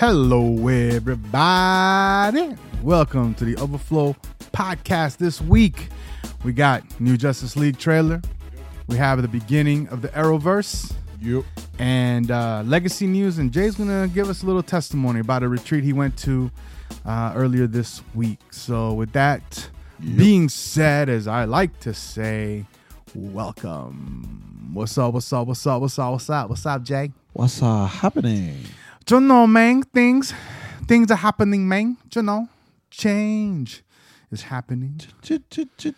Hello, everybody. Welcome to the Overflow podcast. This week, we got new Justice League trailer. We have the beginning of the Arrowverse. Yep. And uh, legacy news. And Jae's going to give us a little testimony about a retreat he went to uh, earlier this week. So, with that being said, as I like to say, welcome. What's up? What's up? What's up? What's up? What's up? What's up, Jay? What's uh happening? Do you know, man? Things, things are happening, man. Do you know? Change is happening.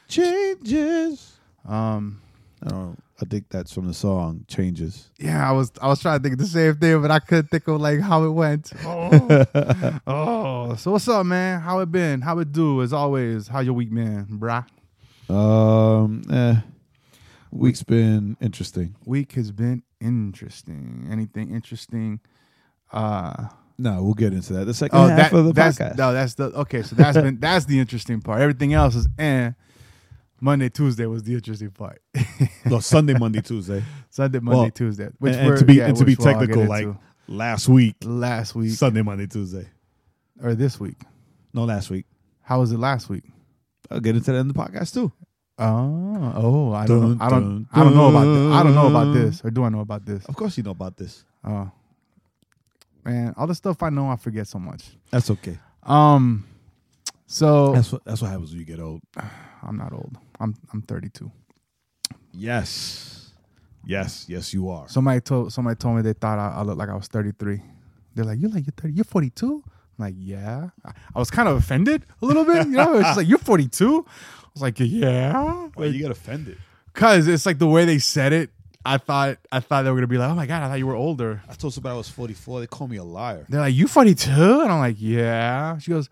Changes. Um, I don't know. I think that's from the song Changes. yeah, I was, I was trying to think of the same thing, but I couldn't think of like how it went. Oh, oh. So what's up, man? How it been? How it do? As always, how your week, man, brah? Um eh. Week's been interesting. Week has been interesting. Anything interesting? Uh, No, we'll get into that. The second oh, half that, of the that's podcast. no, that's the okay. So that's been that's the interesting part. Everything else is eh. Monday, Tuesday was the interesting part. no, Sunday, Monday, Tuesday. Sunday, Monday, Well, Tuesday. Which and, and to be yeah, and to be technical, like into last week, last week Sunday, Monday, Tuesday. or this week. No, last week. How was it last week? I'll get into that in the podcast too. Oh, oh, I don't, Dun, I don't, dun, I don't know about this. I don't know about this, or do I know about this? Of course you know about this. Oh, man, all the stuff I know, I forget so much. That's okay. Um, so That's what that's what happens when you get old. I'm not old. I'm I'm 32. Yes. Yes, yes, you are. Somebody told somebody told me they thought I, I looked like I was 33. They're like, you're like you're 30, you're 42. I'm like, yeah. I, I was kind of offended a little bit. You know, it's just like you're 42. I was like, yeah. Why you get offended? Cause it's like the way they said it. I thought I thought they were gonna be like, oh my god, I thought you were older. I told somebody I was 44. They call me a liar. They're like, you 42? And I'm like, yeah. She goes,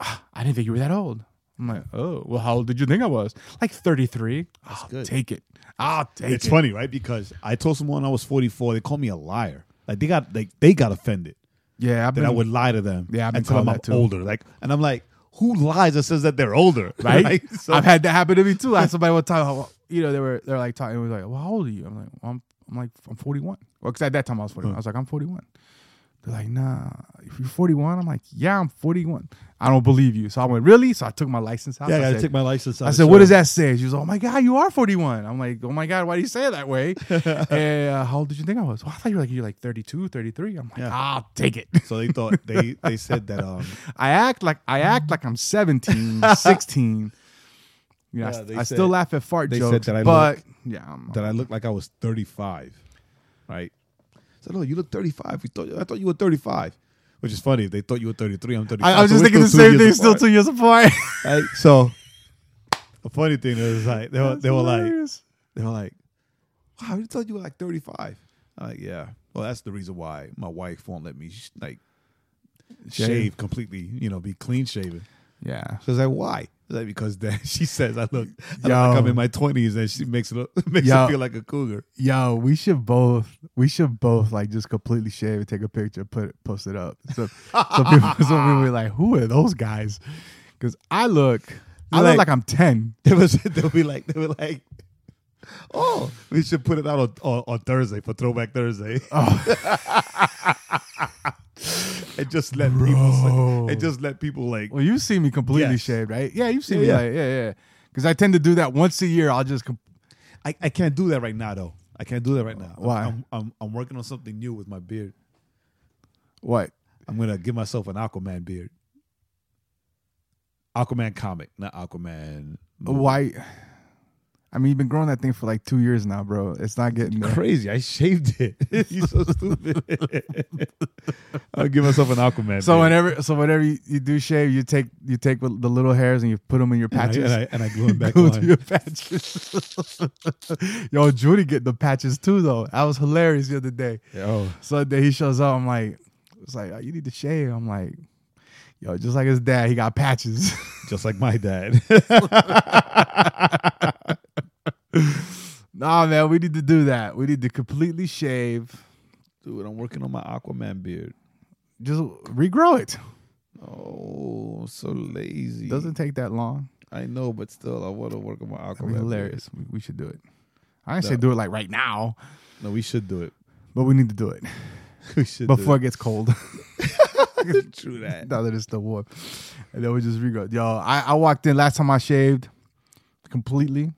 "Ah, I didn't think you were that old. I'm like, oh, well, how old did you think I was? Like 33. That's I'll good. Take it. I'll take it. It's funny, right? Because I told someone I was 44. They called me a liar. Like they got like they got offended Yeah, I've that been I would lie to them. Yeah, I've been and tell them I'm too. older. Like, and I'm like, who lies and says that they're older? right. So- I've had that happen to me too. I had somebody one time, how- you know, they were they're like talking. It was like, well, how old are you? I'm like, well, I'm I'm like I'm 41. Well, because at that time I was 41. I was like, I'm 41. They're like, nah, if you're 41, I'm like, yeah, I'm 41. I don't believe you. So I went, really? So I took my license out. yeah, I I said, take my license. out I said, what does that say? She was, oh my God, you are 41. I'm like, oh my God, why do you say it that way? and uh, how old did you think I was? Well, I thought you were like, you're like 32, 33. I'm like, Yeah. I'll take it. So they thought they they said that um I act like I act like I'm 17, 16. You know, Yeah, they I still laugh at fart they said jokes, that I but look- yeah, I'm, that I looked like I was 35, right? I said, "Oh, you look 35. We thought I thought you were 35." Which is funny. They thought you were 33, I'm 35. I, I was So just we're thinking the same thing, years still two years apart. Right? So the funny thing is, like they were That's they were like hilarious. they were like, "Wow, you thought you were like 35." I'm like, yeah. Well, that's the reason why my wife won't let me sh- like Shave. shave. completely. You know, be clean shaven. yeah. So I was like, why? That because then she says I look, I look Yo. like I'm in my 20s, and she makes it look, makes Yo. it feel like a cougar. Yo, we should both we should both like just completely shave and take a picture, and put it, post it up. So, so people, so people be like, "Who are those guys?" Because I look, I look Like- like I'm ten. They was they'll be like they were like, oh, we should put it out on, on, on Thursday for Throwback Thursday. Oh. And just let people Bro. say, and just let people like Well, you see me completely Yes. shaved, right? Yeah, you've seen Yeah, me yeah. like, yeah, yeah. Because I tend to do that once a year. I'll just com- I, I can't do that right now though. I can't do that right now. Why? I'm, I'm I'm working on something new with my beard. what? I'm gonna give myself an Aquaman beard. Aquaman comic, not Aquaman. movie. Why? I mean, you've been growing that thing for like two years now, bro. It's not getting there. Crazy. I shaved it. You're so stupid. I'll give myself an Aquaman. So beard. whenever, so whenever you, you do shave, you take you take the little hairs and you put them in your and I, patches. and I, and I glue them back Glue on. your patches. Yo, Judy get the patches too, though. That was hilarious the other day. Oh, Sunday he shows up. I'm like, it's like oh, you need to shave. I'm like, yo, just like his dad, he got patches. just like my dad. nah, man, we need to do that. We need to completely shave. Dude, I'm working on my Aquaman beard. Just regrow it. Oh, I'm so lazy. Doesn't take that long. I know, but still, I want to work on my Aquaman. Mean, hilarious. We, we should do it. I didn't say do it like right now. No, we should do it. but we need to do it We should before it do gets cold. it. True that. now that it's still warm. And then we just regrow. Yo, I, I walked in last time I shaved completely.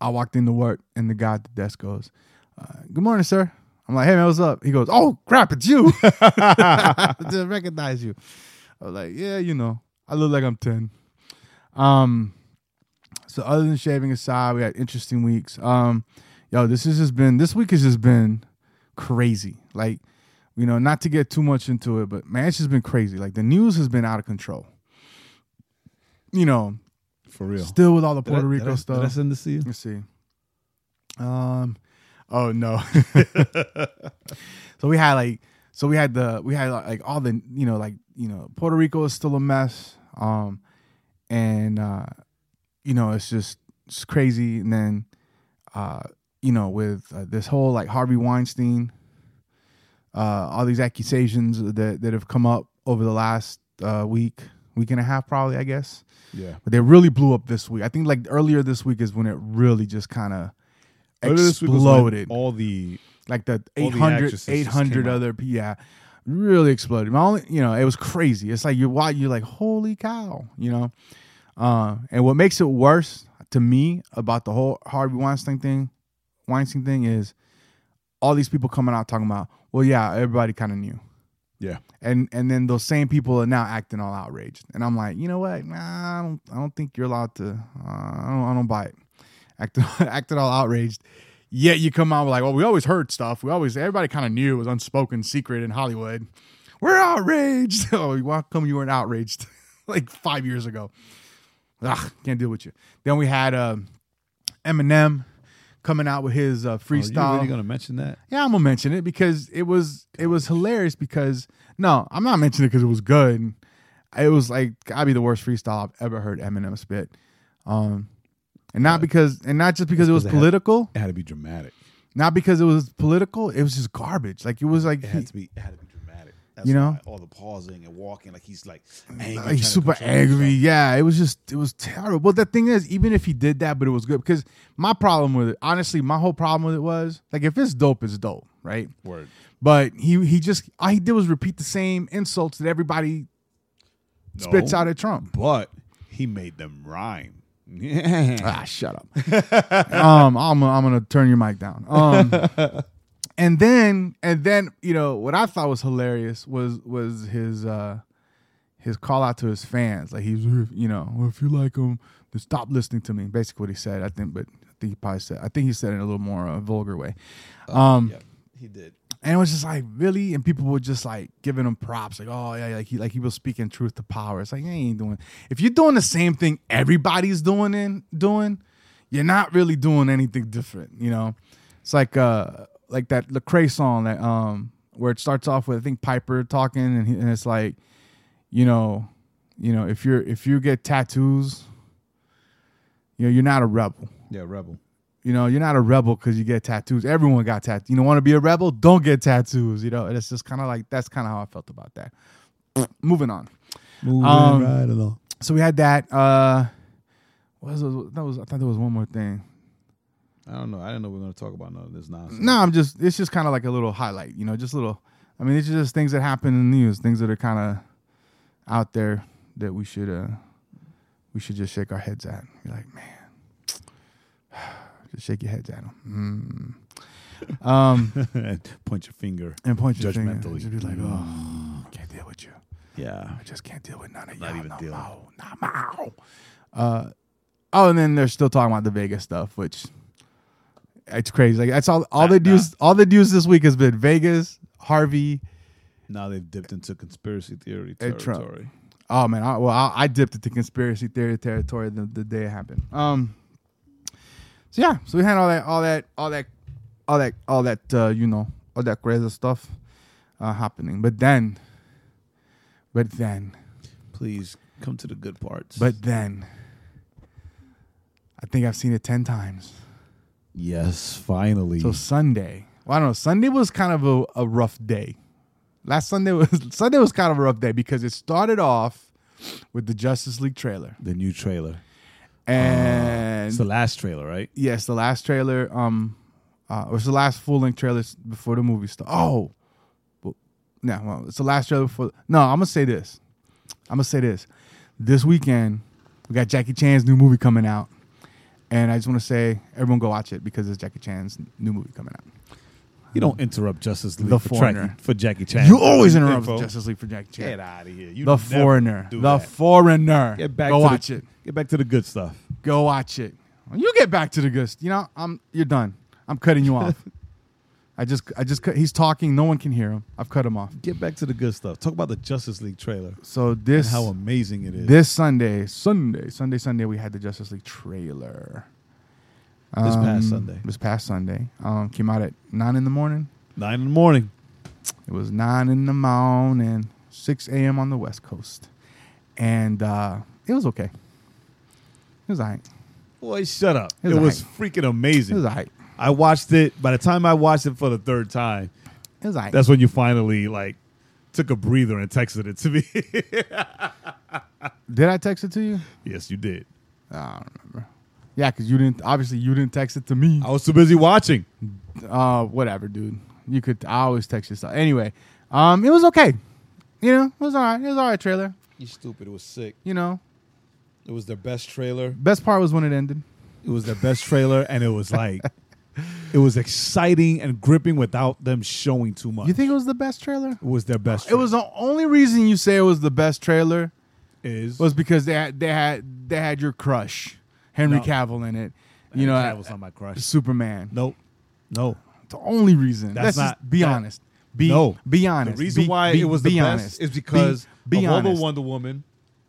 I walked into work and the guy at the desk goes, uh, "Good morning, sir." I'm like, "Hey man, what's up?" He goes, "Oh crap, it's you." I didn't recognize you. I was like, "Yeah, you know, I look like I'm 10." Um, so other than shaving aside, we had interesting weeks. Um, yo, this has just been this week has just been crazy. Like, you know, not to get too much into it, but man, it's just been crazy. Like the news has been out of control. You know, For real. still with all the Did I- Puerto did Rico I- stuff. Did I send this to you? Let's see. Um, oh no. so we had like, so we had the we had like all the you know like you know Puerto Rico is still a mess. Um, and uh, you know it's just it's crazy. And then, uh, you know with uh, this whole like Harvey Weinstein, uh, all these accusations that that have come up over the last uh, week, week and a half, probably I guess Yeah. but they really blew up this week. I think like earlier this week is when it really just kind of Earlier this week was when exploded. All the like the all the 800, actresses just 800 out. other, yeah, really exploded. My only, you know, it was crazy. It's like you're why you're like, holy cow, you know. Uh, and what makes it worse to me about the whole Harvey Weinstein thing, Weinstein thing is all these people coming out talking about, well, yeah, everybody kind of knew yeah. and and then those same people are now acting all outraged. And i'm like you know what? Nah, i don't i don't think you're allowed to uh, i don't i don't buy it. Acting acting all outraged. Yet you come out like well we always heard stuff. We always everybody kind of knew it was unspoken secret in hollywood. We're outraged. Oh why come you weren't outraged like five years ago? Ugh, can't deal with you. Then we had uh, eminem coming out with his uh, freestyle Oh, you really gonna mention that? yeah, I'm gonna mention it because it was it was hilarious. Because no, I'm not mentioning it because it was good. It was like gotta be the worst freestyle I've ever heard Eminem spit. Um, and not because and not just because it was it had- political, It had to be dramatic. not because it was political. It was just garbage. Like it was like It he- to be. It had to be. That's You know? all the pausing and walking, like he's like angry, like trying super angry. himself. Yeah, it was just it was terrible. But the thing is, even if he did that, but it was good because my problem with it, honestly, my whole problem with it was like if it's dope, it's dope, right? Word. But he he just all he did was repeat the same insults that everybody spits out at Trump. but he made them rhyme. Ah, shut up. um, I'm I'm gonna turn your mic down. Um, and then and then you know what I thought was hilarious was was his uh his call out to his fans. Like he's you know well, if you like him, then stop listening to me. Basically what he said. I think, but I think he probably said. I think he said it in a little more uh, vulgar way. Um, yeah, he did. and it was just like really, and people were just like giving him props, like oh yeah, like he like he was speaking truth to power. It's like he ain't doing. If you're doing the same thing everybody's doing and doing, you're not really doing anything different. You know, it's like uh like that Lecrae song that um where it starts off with I think Piper talking and, he, and it's like, you know, you know if you're if you get tattoos, you know you're not a rebel. Yeah, rebel. You know, you're not a rebel because you get tattoos. Everyone got tattoos. You don't want to be a rebel? Don't get tattoos. You know, and it's just kind of like that's kind of how I felt about that. Moving on. Moving Um, right along. So we had that. Uh, what was that was I thought there was one more thing. I don't know. I didn't know we were gonna talk about none of this nonsense. No, I'm just it's just kind of like a little highlight. You know, just little. I mean, it's just things that happen in the news, things that are kind of out there that we should uh we should just shake our heads at. You're like, man, just shake your heads at them. Mm. Um. and point your finger. and point your finger. Judgmentally. Just be like, oh, can't deal with you. Yeah. I just can't deal with none of Not y'all even no dealing. more. No more. Uh, Oh, and then they're still talking about the Vegas stuff, which it's crazy. Like that's all. All Nah, do nah. all the news this week has been Vegas, Harvey. Now they've dipped into conspiracy theory territory. Oh man, I, well I, I dipped into conspiracy theory territory the, the day it happened. Um. So yeah, so we had all that, all that, all that, all that, all that, uh, you know, all that crazy stuff uh, happening. But then, but then, Please come to the good parts. but then, I think I've seen it ten times. Yes, finally. So Sunday, well, I don't know. Sunday was kind of a, a rough day. Last Sunday was Sunday was kind of a rough day because it started off with the Justice League trailer, the new trailer. and It's the last trailer, right? yes, the last trailer, um, uh, it was the last full length trailer before the movie started. Oh, well, no, well, it's the last trailer before. No, I'm gonna say this. I'm gonna say this. This weekend, we got Jackie Chan's new movie coming out, and I just want to say, everyone go watch it because it's Jackie Chan's new movie coming out. You don't interrupt Justice League The for, Foreigner. Jackie, for Jackie Chan. You always interrupt Info. Justice League for Jackie Chan. Get out of here. You the Foreigner. The that. Foreigner. Get back Go to watch the, it. Get back to the good stuff. Go watch it. You get back to the good. Stuff. You know, I'm. You're done. I'm cutting you off. I just, I just cut. He's talking. No one can hear him. I've cut him off. Get back to the good stuff. Talk about the Justice League trailer So and this, how amazing it is. this Sunday, Sunday, Sunday, Sunday, we had the Justice League trailer. This past Um, Sunday. This past Sunday. Um, came out at nine in the morning. Nine in the morning. It was nine in the morning, six a.m. on the West Coast, and uh, it was okay. It was alright. Boy, shut up. It It was was, aight. freaking It amazing. was alright. I watched it. By the time I watched it for the third time, It was alright. that's when you finally like took a breather and texted it to me. Did I text it to you? yes, you did. I don't remember. Yeah, because you didn't. Obviously, you didn't text it to me. I was too busy watching. Uh, whatever, dude. You could. I always text you stuff. Anyway, um, it was okay. You know, it was alright. It was alright. Trailer. You stupid. It was sick. You know, It was their best trailer. best part was when it ended. It was their best trailer, and it was like, it was exciting and gripping without them showing too much. You think it was the best trailer? it was their best? It was the only reason you say it was the best trailer is was because they had they had they had your crush, Henry No. Cavill in it. You know, that was not my crush. Superman. Nope, no. The only reason. That's Let's just not- be that- honest. Be no, Be honest. The reason Be- why be- it was be the honest. best is because be, of honest. Wonder Woman,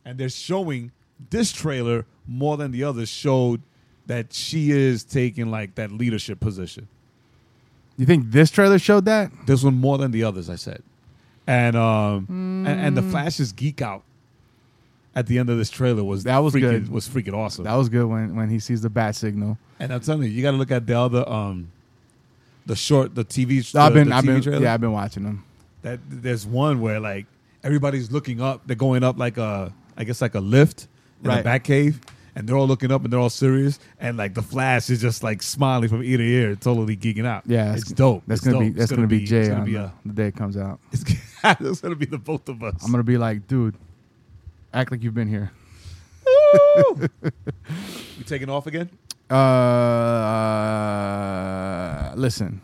and they're showing this trailer more than the others showed that she is taking like that leadership position. You think this trailer showed that? This one more than the others, I said, and um, and, and the Flash's geek out at the end of this trailer was That was freaking, good. Was freaking awesome. That was good when when he sees the bat signal. and I'm telling you, you got to look at the other um, the short, the TV. I've been I've been trailer. yeah I've been watching them. that there's one where like everybody's looking up. They're going up like a, I guess like a lift in Right. a back cave, and they're all looking up and they're all serious. And like the Flash is just like smiling from ear to ear, totally geeking out. Yeah, it's dope. That's It's gonna be dope. that's It's gonna, be Jay It's gonna be the, a. the day it comes out. It's, it's gonna be the both of us. I'm gonna be like, dude, act like you've been here. you taking off again? Uh, listen,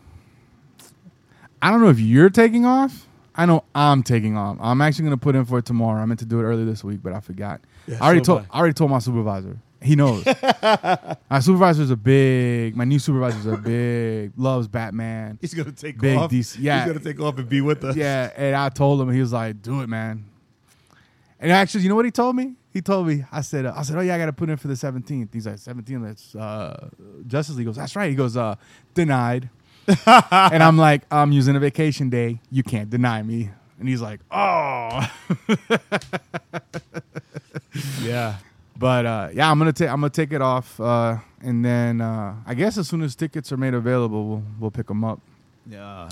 I don't know if you're taking off. I know I'm taking off. I'm actually gonna put in for it tomorrow. I meant to do it earlier this week, but I forgot. Yeah, I already so told. am I already told my supervisor. He knows. my supervisor's a big. My new supervisor's a big. Loves Batman. He's gonna take Big off. DC yeah. he's gonna take off and be with us. Yeah, and I told him, he was like, "Do it, man." And actually, you know what he told me? He told me, I said, uh, I said, oh yeah, I got to put in for the 17th. He's like, 17th, that's uh, Justice League. He goes, that's right. He goes, uh, denied. And I'm like, I'm using a vacation day. You can't deny me. And he's like, oh. yeah. but uh, yeah, I'm gonna take I'm gonna take it off, uh, and then uh, I guess as soon as tickets are made available, we'll we'll pick them up Yeah.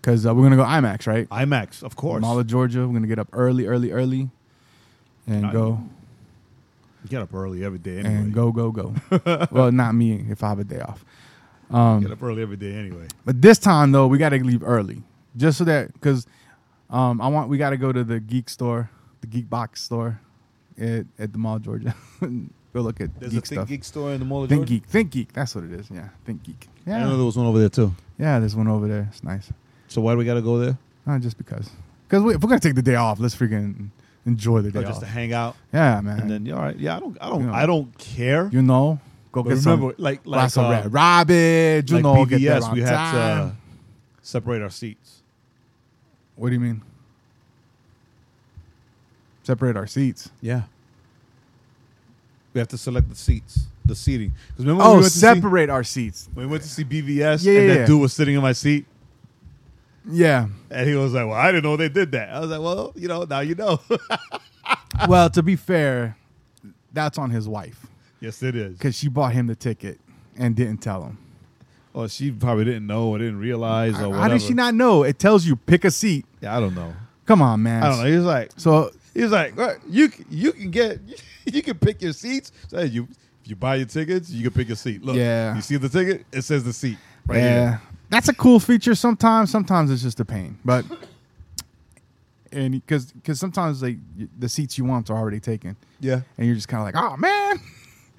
because uh, we're gonna go IMAX, right? IMAX, of course. Mall of Georgia. We're gonna get up early, early, early, and I- go. Get up early every day anyway. and go go go. well, not me if I have a day off. Um, Get up early every day anyway. but this time though, we got to leave early, just so that because um, I want we got to go to the geek store, the geek box store, at, at the mall, Georgia. go look at There's geek a Think stuff. Geek store in the Mall of think Georgia. geek, ThinkGeek. That's what it is. Yeah, ThinkGeek. Yeah, I know there was one over there too. yeah. There's one over there. It's nice. So why do we got to go there? Not just because. Because we, if we're gonna take the day off, let's freaking enjoy the day Or just off. to hang out, yeah, man. and then yeah, all right, yeah, I don't, I don't, You know. I don't care. you know, go But get remember, some like, like, of uh, red rabbit. You like know, BVS, we had to uh, separate our seats. What do you mean? Separate our seats. Yeah, we have to select the seats, the seating. Because remember, Oh, we to see, separate our seats. when we went to see BVS, Yeah, and yeah, that yeah. dude was sitting in my seat, Yeah. and he was like, "Well, I didn't know they did that." I was like, "Well, you know, now you know." well, to be fair, that's on his wife yes, it is. because she bought him the ticket and didn't tell him. Or she probably didn't know or didn't realize or whatever. How did she not know? It tells you pick a seat. Yeah, I don't know. Come on, man. I don't know. He was like, So he was like, "What? you c- you can get you can pick your seats. So hey, you if you buy your tickets, you can pick a seat. Look, Yeah. you see the ticket? It says the seat right yeah, here. that's a cool feature. Sometimes, sometimes it's just a pain, but and because because sometimes like y- the seats you want are already taken, Yeah. and you're just kind of like, oh man.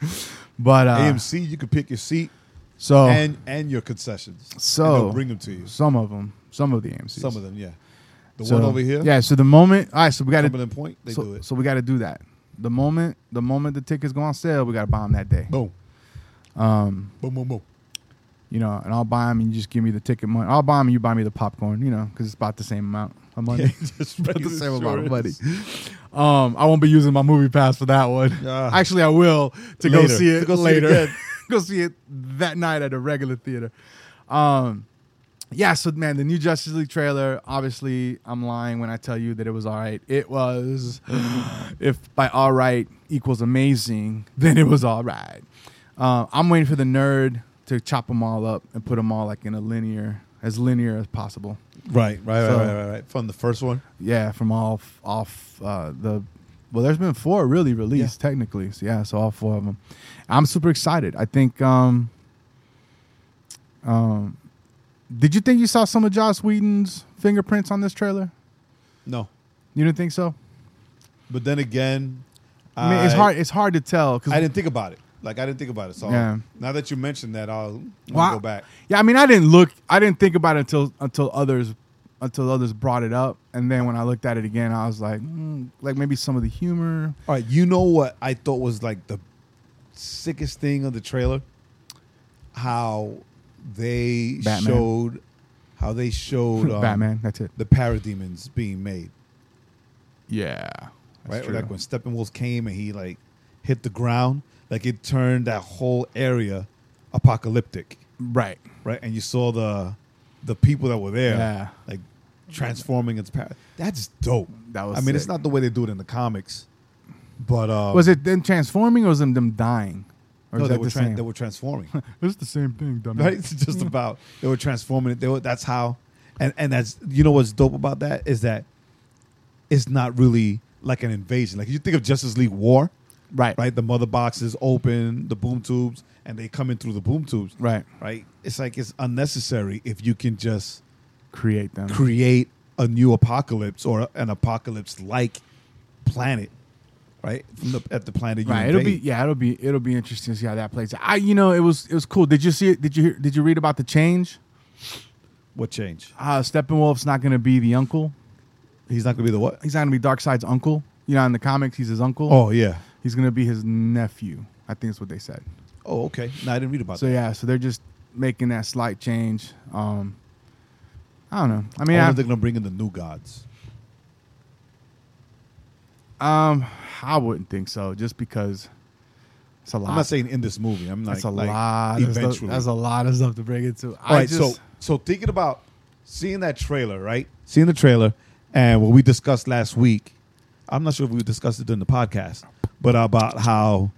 but uh, AMC, you can pick your seat so and and your concessions. So- and bring them to you. some of them, some of the AMC's, Some of them, yeah. The So, one over here, Yeah. So the moment, all right. So we got to Point, they so, do it. so we got to do that. The moment, the moment the tickets go on sale, we got to buy them that day. Boom, Um, boom, boom, boom. you know, and I'll buy them and you just give me the ticket money. I'll buy them and you buy me the popcorn, you know, because it's about the same amount of money. Just about the same amount of money. Insurance. Um, I won't be using my MoviePass for that one. Yeah. Actually, I will to go see it To go see it later. go see it that night at a regular theater. Um, yeah. So man, the new Justice League trailer. Obviously, I'm lying when I tell you that it was all right. It was. if by all right equals amazing, then it was all right. Uh, I'm waiting for the nerd to chop them all up and put them all like in a linear, as linear as possible. Right, right, So- right, right, right, right. From the first one. Yeah, from off off uh, the. Well, there's been four really released technically. So yeah, so all four of them. I'm super excited. I think. Um, um, did you think you saw some of Joss Whedon's fingerprints on this trailer? No, You didn't think so? but then again, I mean, it's hard. It's hard to tell because I didn't think about it. Like I didn't think about it. So Yeah. now that you mentioned that, I'll, I'll Well, go back. Yeah, I mean, I didn't look. I didn't think about it until until others until others brought it up, and then when I looked at it again, I was like, mm, like maybe some of the humor. All right, you know what I thought was like the sickest thing of the trailer? How they Batman. showed how they showed um, Batman. That's it. the parademons being made. Yeah. right? Like when Steppenwolf came and he like hit the ground, like it turned that whole area apocalyptic, right. right? And you saw the the people that were there, Yeah. like transforming its par- That's dope. That was I mean, it's not the way they do it in the comics, but uh, Was it them transforming or was it them dying? Or no, they were the same? they were transforming. it's the same thing, dummy. right? It's just about they were transforming it. They were, that's how, and and that's you know what's dope about that is that it's not really like an invasion. Like you think of Justice League War, Right. right? The mother boxes open, the boom tubes, and they come in through the boom tubes, Right. right? It's like it's unnecessary if you can just Create them. create a new apocalypse or an apocalypse like planet, right? From the at the planet you Right. It'll be yeah. It'll be it'll be interesting to see how that plays. out. I you know it was it was cool. Did you see it? Did you hear, did you read about the change? what change? Uh, Steppenwolf's not going to be the uncle. He's not gonna be the what? He's not going to be Darkseid's uncle. You know, in the comics, he's his uncle. Oh yeah. He's going to be his nephew. I think that's what they said. Oh okay. No, I didn't read about So that. So yeah, so they're just making that slight change. Um, I don't know. I I mean, I, they're gonna bring in the new gods. um, I wouldn't think so, just because it's a lot. I'm not saying in this movie. I'm like, that's a like lot. Of stuff, eventually. that's a lot of stuff to bring into. All right, so so thinking about seeing that trailer, right? Seeing the trailer, and what we discussed last week. I'm not sure if we discussed it during the podcast, but about how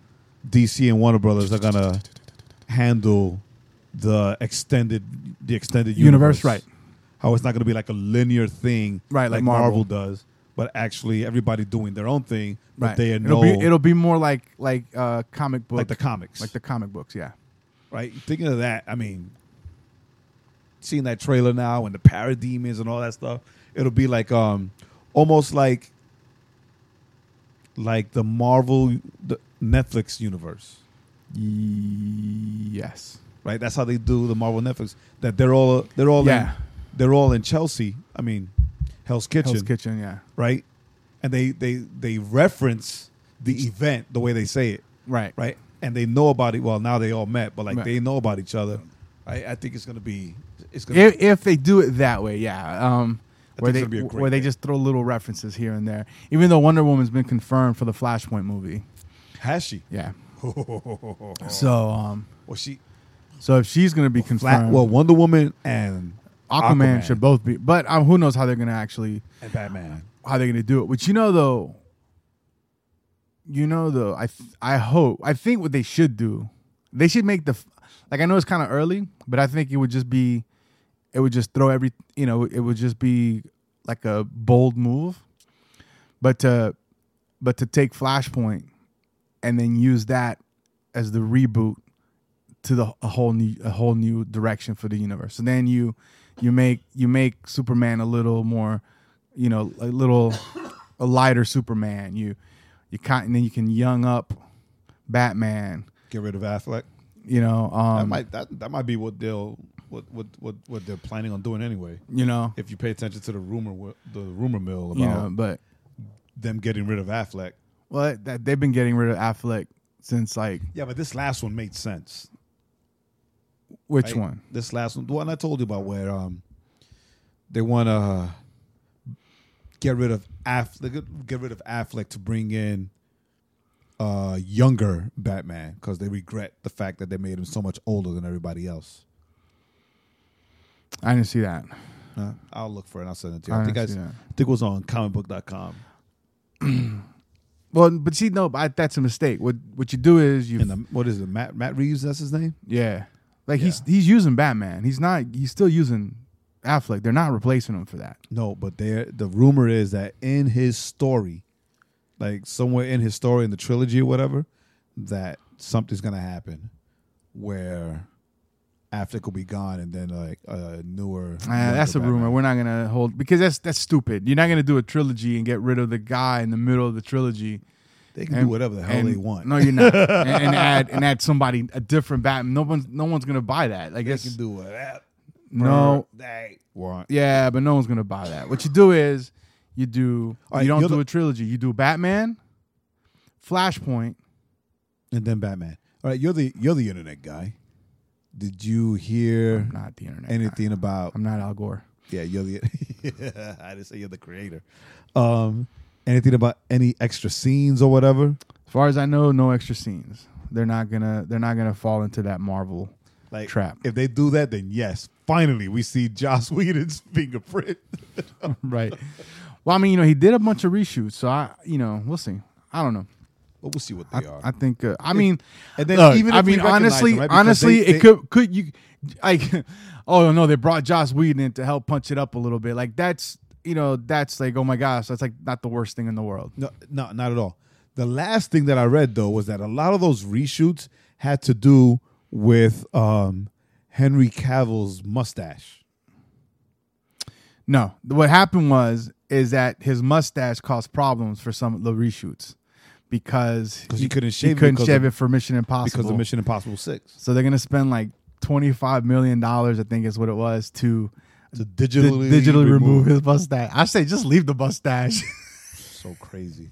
DC and Warner Brothers are gonna handle the extended the extended Universe, universe, right. How it's not gonna be like a linear thing, Right, like like Marvel. Marvel does, but actually everybody doing their own thing. But right, they it'll know be it'll be more like like uh comic book, like the comics, like the comic books. Yeah, right? Thinking of that, I mean, seeing that trailer now and the parademons and all that stuff, it'll be like um almost like like the Marvel the Netflix universe, yes, right? That's how they do the Marvel Netflix. That they're all they're all yeah. in, they're all in Chelsea. I mean, Hell's Kitchen, Hell's Kitchen, yeah. right? and they they they reference the event the way they say it, Right. right? And they know about it. Well, now they all met, but like Right. they know about each other. I, I think it's gonna be it's gonna If, if they do it that way, yeah. Um, where they it's gonna be a great where they just throw little references here and there. Even though Wonder Woman's been confirmed for the Flashpoint movie. has she? Yeah. So um, Well, she so if she's gonna be flat. confirmed, Well, Wonder Woman and Aquaman, should both be. But um, who knows how they're gonna actually and Batman. how they're gonna do it. But you know though, you know though, I th- I hope I think what they should do, they should make the like I know it's kind of early, but I think it would just be, it would just throw every you know it would just be like a bold move, but to but to take Flashpoint and then use that as the reboot to the a whole new a whole new direction for the universe. And then you you make you make Superman a little more, you know, a little a lighter Superman. You you kind and then you can young up Batman. Get rid of Affleck. You know, That um, might that, that might be what they'll what, what what what they're planning on doing anyway. you know, If you pay attention to the rumor the rumor mill about you know, but them getting rid of Affleck. well, that they've been getting rid of Affleck since like Yeah, but this last one made sense. which right? one? This last one, the one I told you about, where um, they want to get rid of Affleck, get rid of Affleck to bring in uh younger Batman because they regret the fact that they made him so much older than everybody else. I didn't see that. Uh, I'll look for it. and I'll send it to you. I I, think I, didn't see s- that. I think it was on comicbook.com. Well, but see, no, but that's a mistake. What what you do is you the, what is it? Matt Matt Reeves. That's his name. Yeah. Like he's he's using Batman. He's not he's still using Affleck. They're not replacing him for that. No, but there the rumor is that in his story, like somewhere in his story in the trilogy or whatever, that something's gonna happen where Affleck will be gone and then like a newer. Ah, that's a rumor. We're not gonna hold because that's that's stupid. You're not gonna do a trilogy and get rid of the guy in the middle of the trilogy. They can and- do whatever the hell and- they want. No, you're not. and, and add and add somebody a different Batman. No one's no one's gonna buy that. Like they it's can do whatever no. they want. Yeah, but no one's gonna buy that. What you do is you do right, you don't do the- a trilogy. You do Batman, Flashpoint. And then Batman. All right, you're the you're the internet guy. Did you hear I'm not the internet. guy. anything about I'm not Al Gore. Yeah, you're the. I didn't say you're the creator. Um, anything about any extra scenes or whatever? As far as I know, no extra scenes. They're not gonna. They're not gonna fall into that Marvel Like trap. If they do that, then yes, finally we see Joss Whedon's fingerprint. right. Well, I mean, you know, he did a bunch of reshoots, so I, you know, we'll see. I don't know. But we'll see what I, they are. I think. Uh, I mean, and then look, even I if we mean, honestly, them, right, honestly, they- it they- could could you like, oh no, they brought Joss Whedon in to help punch it up a little bit. Like that's you know, that's like, oh my gosh, that's like not the worst thing in the world. No, no, not at all. The last thing that I read though was that a lot of those reshoots had to do with um, Henry Cavill's mustache. No, what happened was is that his mustache caused problems for some of the reshoots because 'Cause he couldn't shave he it couldn't because shave of- it for Mission Impossible Because of Mission Impossible Six, So they're gonna spend like twenty five million dollars, I think is what it was, to to di- digitally digitally remove his mustache. I say just leave the mustache. So crazy.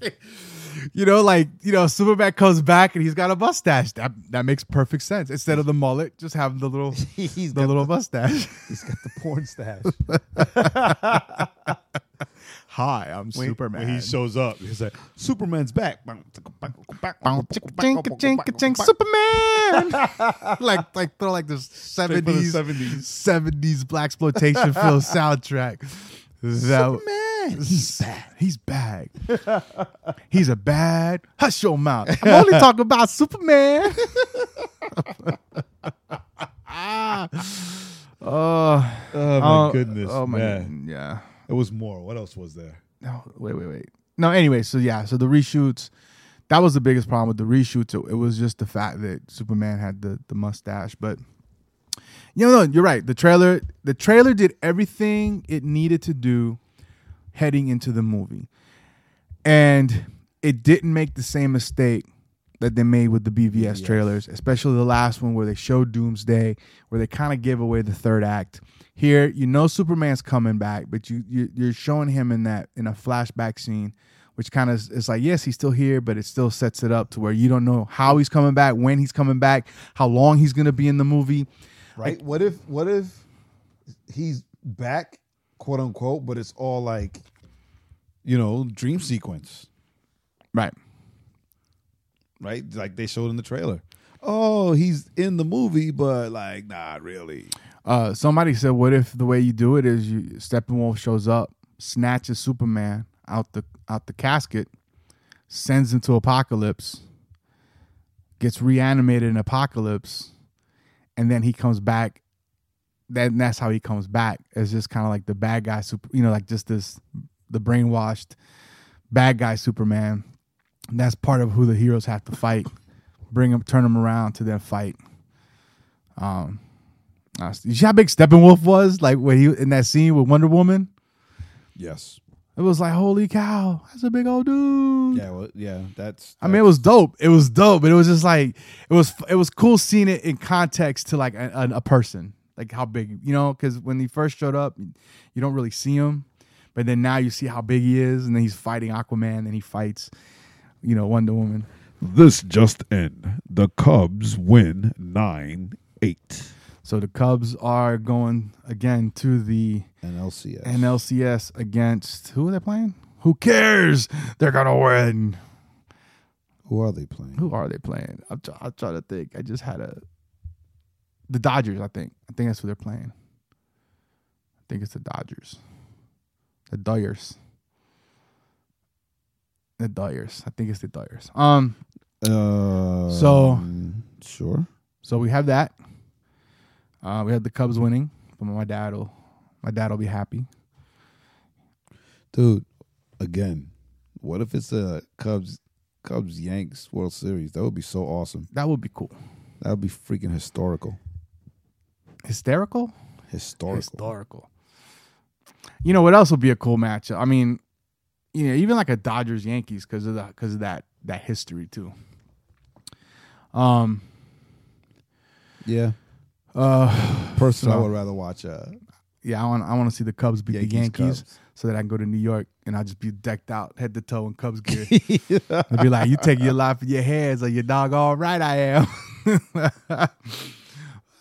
you know, like you know, Superman comes back and he's got a mustache. That that makes perfect sense. Instead of the mullet, just have the little He's the little mustache. He's got the porn stash. Hi, I'm when, Superman. When he shows up, he's like, Superman's back. Superman. like like throw like this Straight from the seventies 70s. seventies black exploitation film soundtrack. So- Superman. He's bad. He's bad. He's a bad. Hush your mouth. I'm only talking about Superman. ah. Oh, Oh my oh, goodness, Oh my. man. Yeah. It was more. What else was there? No, wait, wait, wait. No, anyway, so yeah, so the reshoots, that was the biggest problem with the reshoots. It, was just the fact that Superman had the the mustache, but you know, no, you're right. The trailer, the trailer did everything it needed to do heading into the movie, and it didn't make the same mistake that they made with the BVS Yes. trailers, especially the last one where they showed Doomsday, where they kind of gave away the third act. Here, you know Superman's coming back, but you, you you're showing him in that in a flashback scene which kind of is like yes he's still here, but it still sets it up to where you don't know how he's coming back, when he's coming back, how long he's gonna be in the movie. right? what if what if he's back, quote unquote, but it's all like, you know, dream sequence, Right. Right? Like they showed in the trailer. Oh, he's in the movie, but like not really. Uh, somebody said, "What if the way you do it is you Steppenwolf shows up, snatches Superman out the out the casket, sends him to Apokolips, gets reanimated in Apokolips, and then he comes back. Then that's how he comes back. It's just kind of like the bad guy, super, you know, like just this the brainwashed bad guy Superman. And that's part of who the heroes have to fight. Bring them, turn them around to then fight. Um, uh, you see how big Steppenwolf was? Like when he in that scene with Wonder Woman, Yes. it was like, holy cow, that's a big old dude. Yeah. Well, yeah. That's. I mean, it was dope. It was dope, but it was just like it was. It was cool seeing it in context to like a, a, a person, like how big, you know, because when he first showed up, you don't really see him, but then now you see how big he is, and then he's fighting Aquaman, and he fights, you know, Wonder Woman. This just in: the Cubs win nine eight. So the Cubs are going again to the NLCS. NLCS against who are they playing? Who cares? They're gonna win. Who are they playing? Who are they playing? I'm, try, I'm trying to think. I just had a the Dodgers. I think. I think that's who they're playing. I think it's the Dodgers. The Dodgers. The Dodgers. I think it's the Dodgers. Um. Uh, So- sure. So we have that. Uh, we have the Cubs winning. But my dad will. My dad will be happy. Dude, again, what if it's a Cubs Cubs Yanks World Series? That would be so awesome. That would be cool. That would be freaking historical. Hysterical. Historical. Historical. You know what else would be a cool matchup? I mean, you know, even like a Dodgers Yankees because of that because of that that history too. Um. Yeah. Uh. Personally, I would rather watch uh, Yeah, I want I want to see the Cubs beat Yankees, the Yankees Cubs. so that I can go to New York and I'll just be decked out head to toe in Cubs gear. I'll be like, you take your life in your hands, or your dog. All right, I am.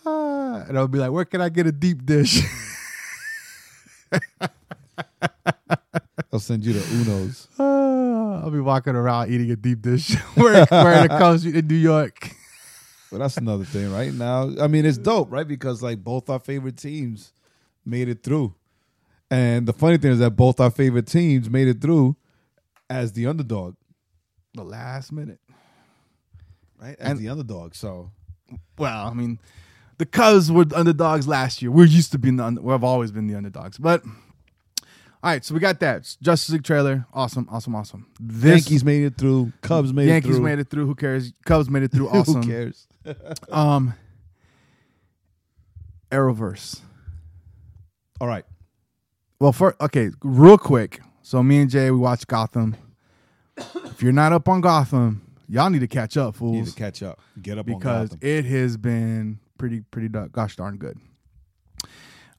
Ah, and I'll be like, where can I get a deep dish? I'll send you the Unos. Ah, I'll be walking around eating a deep dish wearing, wearing a Cubs in New York. But that's another thing, right? Now, I mean, it's dope, right? Because like both our favorite teams made it through. And the funny thing is that both our favorite teams made it through as the underdog, The last minute. right? As And- the underdog. So Well, I mean, the Cubs were the underdogs last year. We're used to being the. Under, we've always been the underdogs, but. All right, so we got that Justice League trailer. Awesome, awesome, awesome. This Yankees made it through. Cubs made Yankees it through. Yankees made it through. Who cares? Cubs made it through. Awesome. Who cares? Um, Arrowverse. All right. Well, for okay, real quick. So me and Jay, we watched Gotham. if you're not up on Gotham, y'all need to catch up, You need fools, to catch up. Get up because on Gotham. it has been pretty, pretty gosh darn good.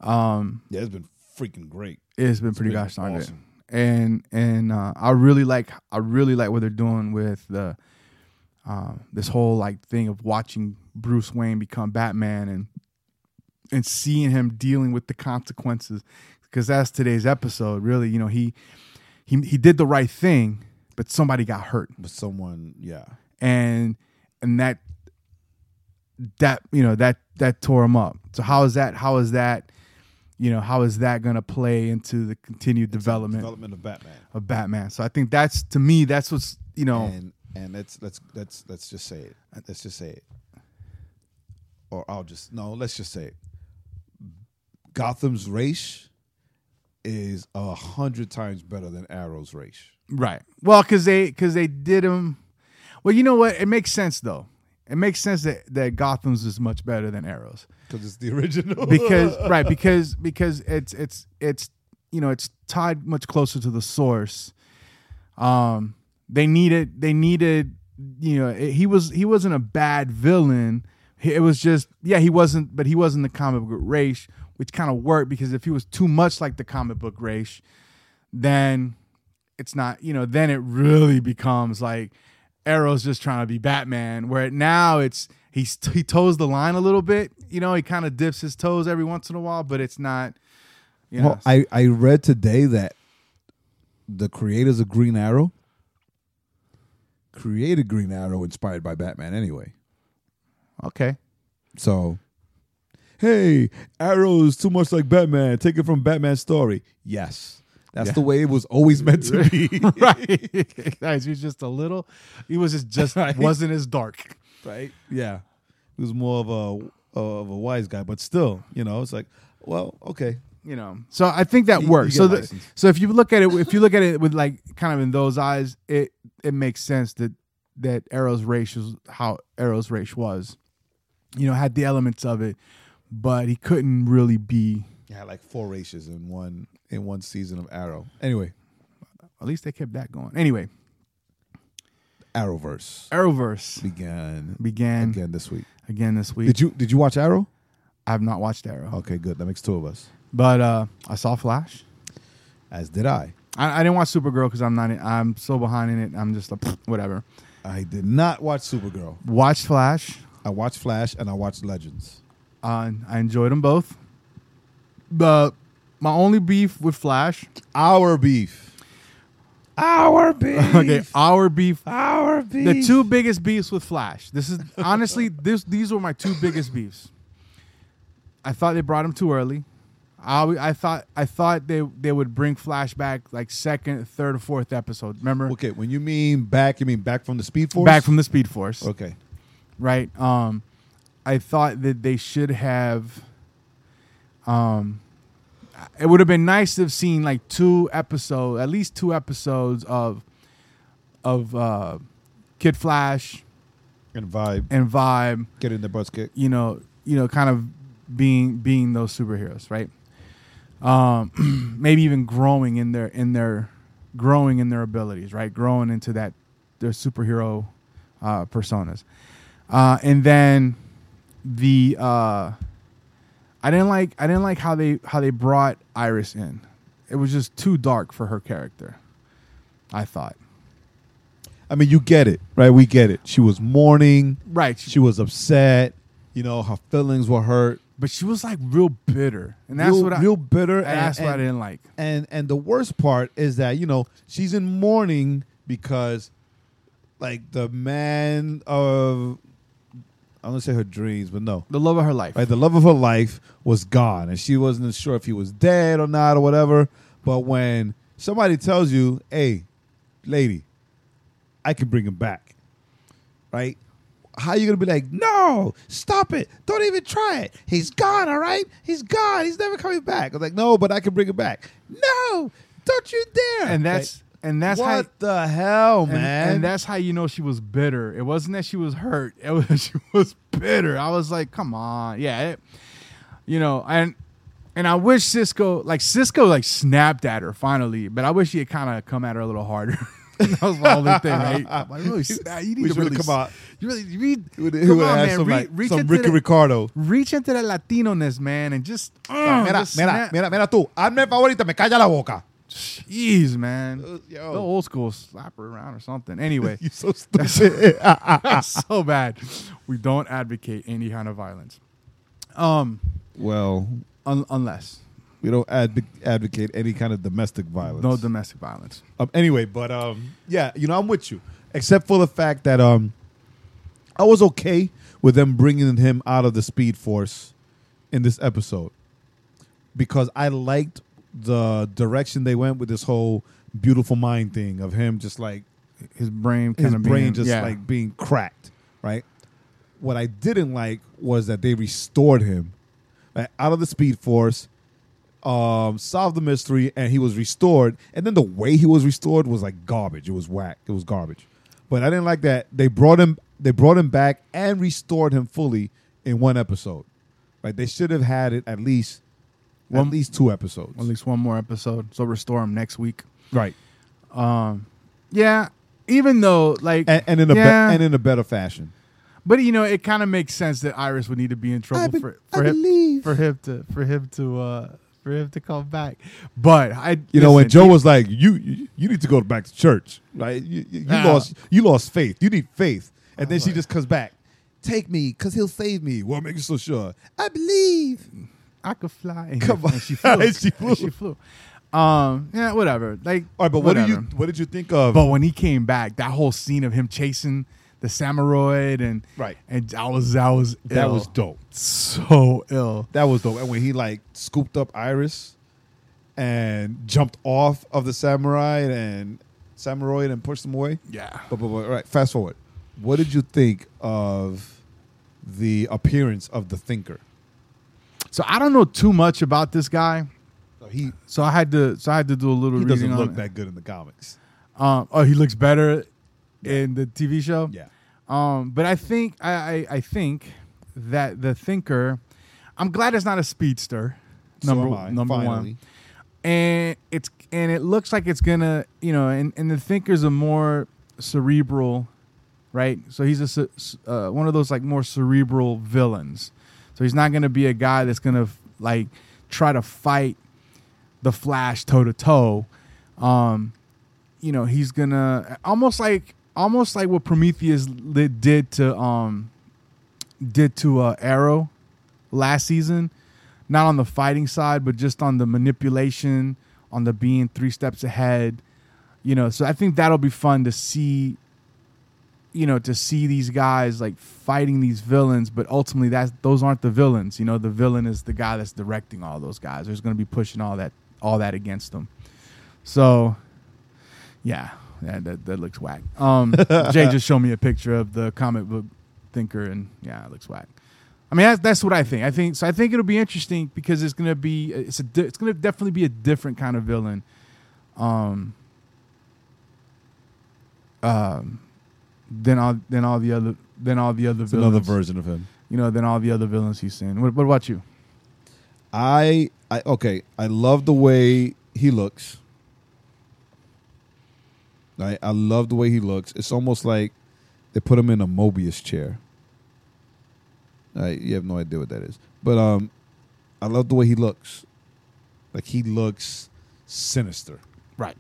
Um, Yeah, it's been freaking great. It's been pretty been gosh darn awesome. good, and and uh, I really like I really like what they're doing with the uh, this whole like thing of watching Bruce Wayne become Batman and and seeing him dealing with the consequences because that's today's episode. Really, you know he he he did the right thing, but somebody got hurt, But someone, yeah. and and that that you know that that tore him up. So how is that? How is that? You know how is that going to play into the continued development Development of Batman. of Batman? So I think that's to me that's what's you know And and let's let's let's let's just say it. Let's just say it. Or I'll just no, let's just say it. Gotham's Ra's is a hundred times better than Arrow's Ra's. Right. Well, because they because they did him. Well, you know what? It makes sense though. It makes sense that that Gotham's is much better than Arrows Because it's the original. because right because because it's it's it's you know it's tied much closer to the source. Um, they needed they needed you know it- he was he wasn't a bad villain. It was just yeah he wasn't but he wasn't the comic book Ra's, which kind of worked because if he was too much like the comic book Ra's, then it's not you know then it really becomes like Arrow's just trying to be Batman. Where now it's he's he toes the line a little bit. You know, he kind of dips his toes every once in a while, but it's not. You know, Well, I, I read today that the creators of Green Arrow created Green Arrow inspired by Batman anyway. okay. So, hey, Arrow is too much like Batman. Take it from Batman's story. Yes. That's Yeah. the way it was always meant to be. right. Guys, he was just a little. He was just just Right. wasn't as dark. Right? Yeah. He was more of a of a wise guy, but still, you know, it's like, well, okay. You know, so I think that You- works. you So, get the, so if you look at it, if you look at it with like kind of in those eyes, it it makes sense that that Arrow's race was how Arrow's race was. You know, had the elements of it, but he couldn't really be. He had like four races in one in one season of Arrow. Anyway, At least they kept that going. Anyway, Arrowverse Arrowverse began began again this week. again this week. Did you did you watch Arrow? I've not watched Arrow, Okay, good. That makes two of us. but uh, I saw Flash. As did I. I, I didn't watch Supergirl because I'm not. I'm so behind in it. I'm just like whatever. I did not watch Supergirl. Watched Flash. I watched Flash and I watched Legends. Uh, I enjoyed them both. But my only beef with Flash. Our beef. Our beef. Okay, our beef. Our beef. The two biggest beefs with Flash. This is honestly this. These were my two biggest beefs. I thought they brought him too early. I, I thought I thought they they would bring Flash back like second, third, or fourth episode. Remember, Okay, when you mean back, you mean back from the Speed Force? back from the Speed Force. Okay. right? Um, I thought that they should have. Um, it would have been nice to have seen like two episodes, at least two episodes of, of uh, Kid Flash And vibe. and Vibe. Getting the butts kicked. You know, you know, kind of being being those superheroes, right? Um, maybe even growing in their in their growing in their abilities, right? Growing into that their superhero uh, personas, uh, and then the uh, I didn't like I didn't like how they how they brought Iris in. It was just too dark for her character. I thought. I mean, you get it, right? We get it. She was mourning. Right, She was upset. You know, her feelings were hurt. but she was like real bitter, and that's real, what I. real bitter. and that's what I didn't like. And and the worst part is that you know she's in mourning because, like, the man of I'm gonna say her dreams, but no, The love of her life. right? The love of her life was gone, and she wasn't sure if he was dead or not or whatever. But when somebody tells you, "Hey, lady, I can bring him back," right? How you gonna be like, "No, stop it! Don't even try it. He's gone. All right, he's gone. He's never coming back." I was like, "No, but I can bring him back." No, don't you dare! and that's and that's what how the hell, man. and that's how you know she was bitter. It wasn't that she was hurt. It was she was bitter. I was like, come on, yeah, it- you know, and and I wish Cisco like Cisco like snapped at her finally, but I wish he had kind of come at her a little harder. that was my only thing, right? I'm like, really, you need to really come out. You really you read. Would come on, man, some, re- like, reach some Ricky the- Ricardo. Reach into the Latino-ness, man, and just, uh, Mira, just mira, mira, mira tú. Hazme el favor me calla la boca. Jeez, man. Uh, yo. The old school slap her around or something. Anyway, You so stupid. so bad. We don't advocate any kind of violence. Um, well, un- unless we don't adv- advocate any kind of domestic violence. no domestic violence. Um, anyway, but um, yeah, you know, I'm with you, except for the fact that um, I was okay with them bringing him out of the Speed Force in this episode because I liked the direction they went with this whole beautiful mind thing of him just like His brain his of brain being, just yeah. like being cracked, right? What I didn't like was that they restored him like, out of the Speed Force, um, solved the mystery, and he was restored. And then the way he was restored was like garbage. It was whack. It was garbage. But I didn't like that they brought him. They brought him back and restored him fully in one episode. Right? They should have had it at least One- at least two episodes. at least one more episode. So restore him next week. right. Um, yeah. Even though like, And, and in a be- and in a better fashion. but you know, it kind of makes sense that Iris would need to be in trouble be- for I for him, believe. for him to for him to uh for him to come back. But I, You know, when Joe was like, "You, you, you need to go back to church, right? You, you, you Ah. lost, you lost faith. You need faith." And then she just comes back, "Take me, cause he'll save me." What makes you so sure? I believe. I could fly. And Come on. and she flew. And she flew. she flew. Um, yeah, whatever. Like, All right, but what did you, what did you think of? But when he came back, that whole scene of him chasing the samuroid and Right. and that was that was that ill. was dope. so ill. That was dope. And when he like scooped up Iris and jumped off of the samurai and samurai and pushed him away. Yeah. But, but, but all right, fast forward. What did you think of the appearance of the thinker? So I don't know too much about this guy. So he So I had to so I had to do a little he doesn't look that good in the comics. Um, oh, he looks better in the TV show. Yeah. Um, but I think I, I I think that the thinker. I'm glad it's not a speedster. So Number am I, number one. finally. and it's and it looks like it's gonna you know and, and the thinker's a more cerebral right so he's a uh, one of those like more cerebral villains so he's not gonna be a guy that's gonna like try to fight the flash toe to toe you know he's gonna almost like almost like what prometheus did to um did to uh arrow last season not on the fighting side, but just on the manipulation, on the being three steps ahead. You know, so I think that'll be fun to see. You know, to see these guys like fighting these villains, but ultimately that's those aren't the villains. You know, the villain is the guy that's directing all those guys. There's going to be pushing all that all that against them. So, yeah, yeah that that looks whack. Um, Jay just showed me a picture of the comic book thinker, and yeah, it looks whack. I mean, that's that's what I think. I think so. I think it'll be interesting because it's gonna be it's a it's gonna definitely be a different kind of villain, um, um, than all than all the other than all the other It's villains. another version of him. You know, than all the other villains he's seen. What, what about you? I I okay. I love the way he looks. Right, I love the way he looks. It's almost like they put him in a Mobius chair. Right, you have no idea what that is, but um, I love the way he looks. Like he looks sinister. Right.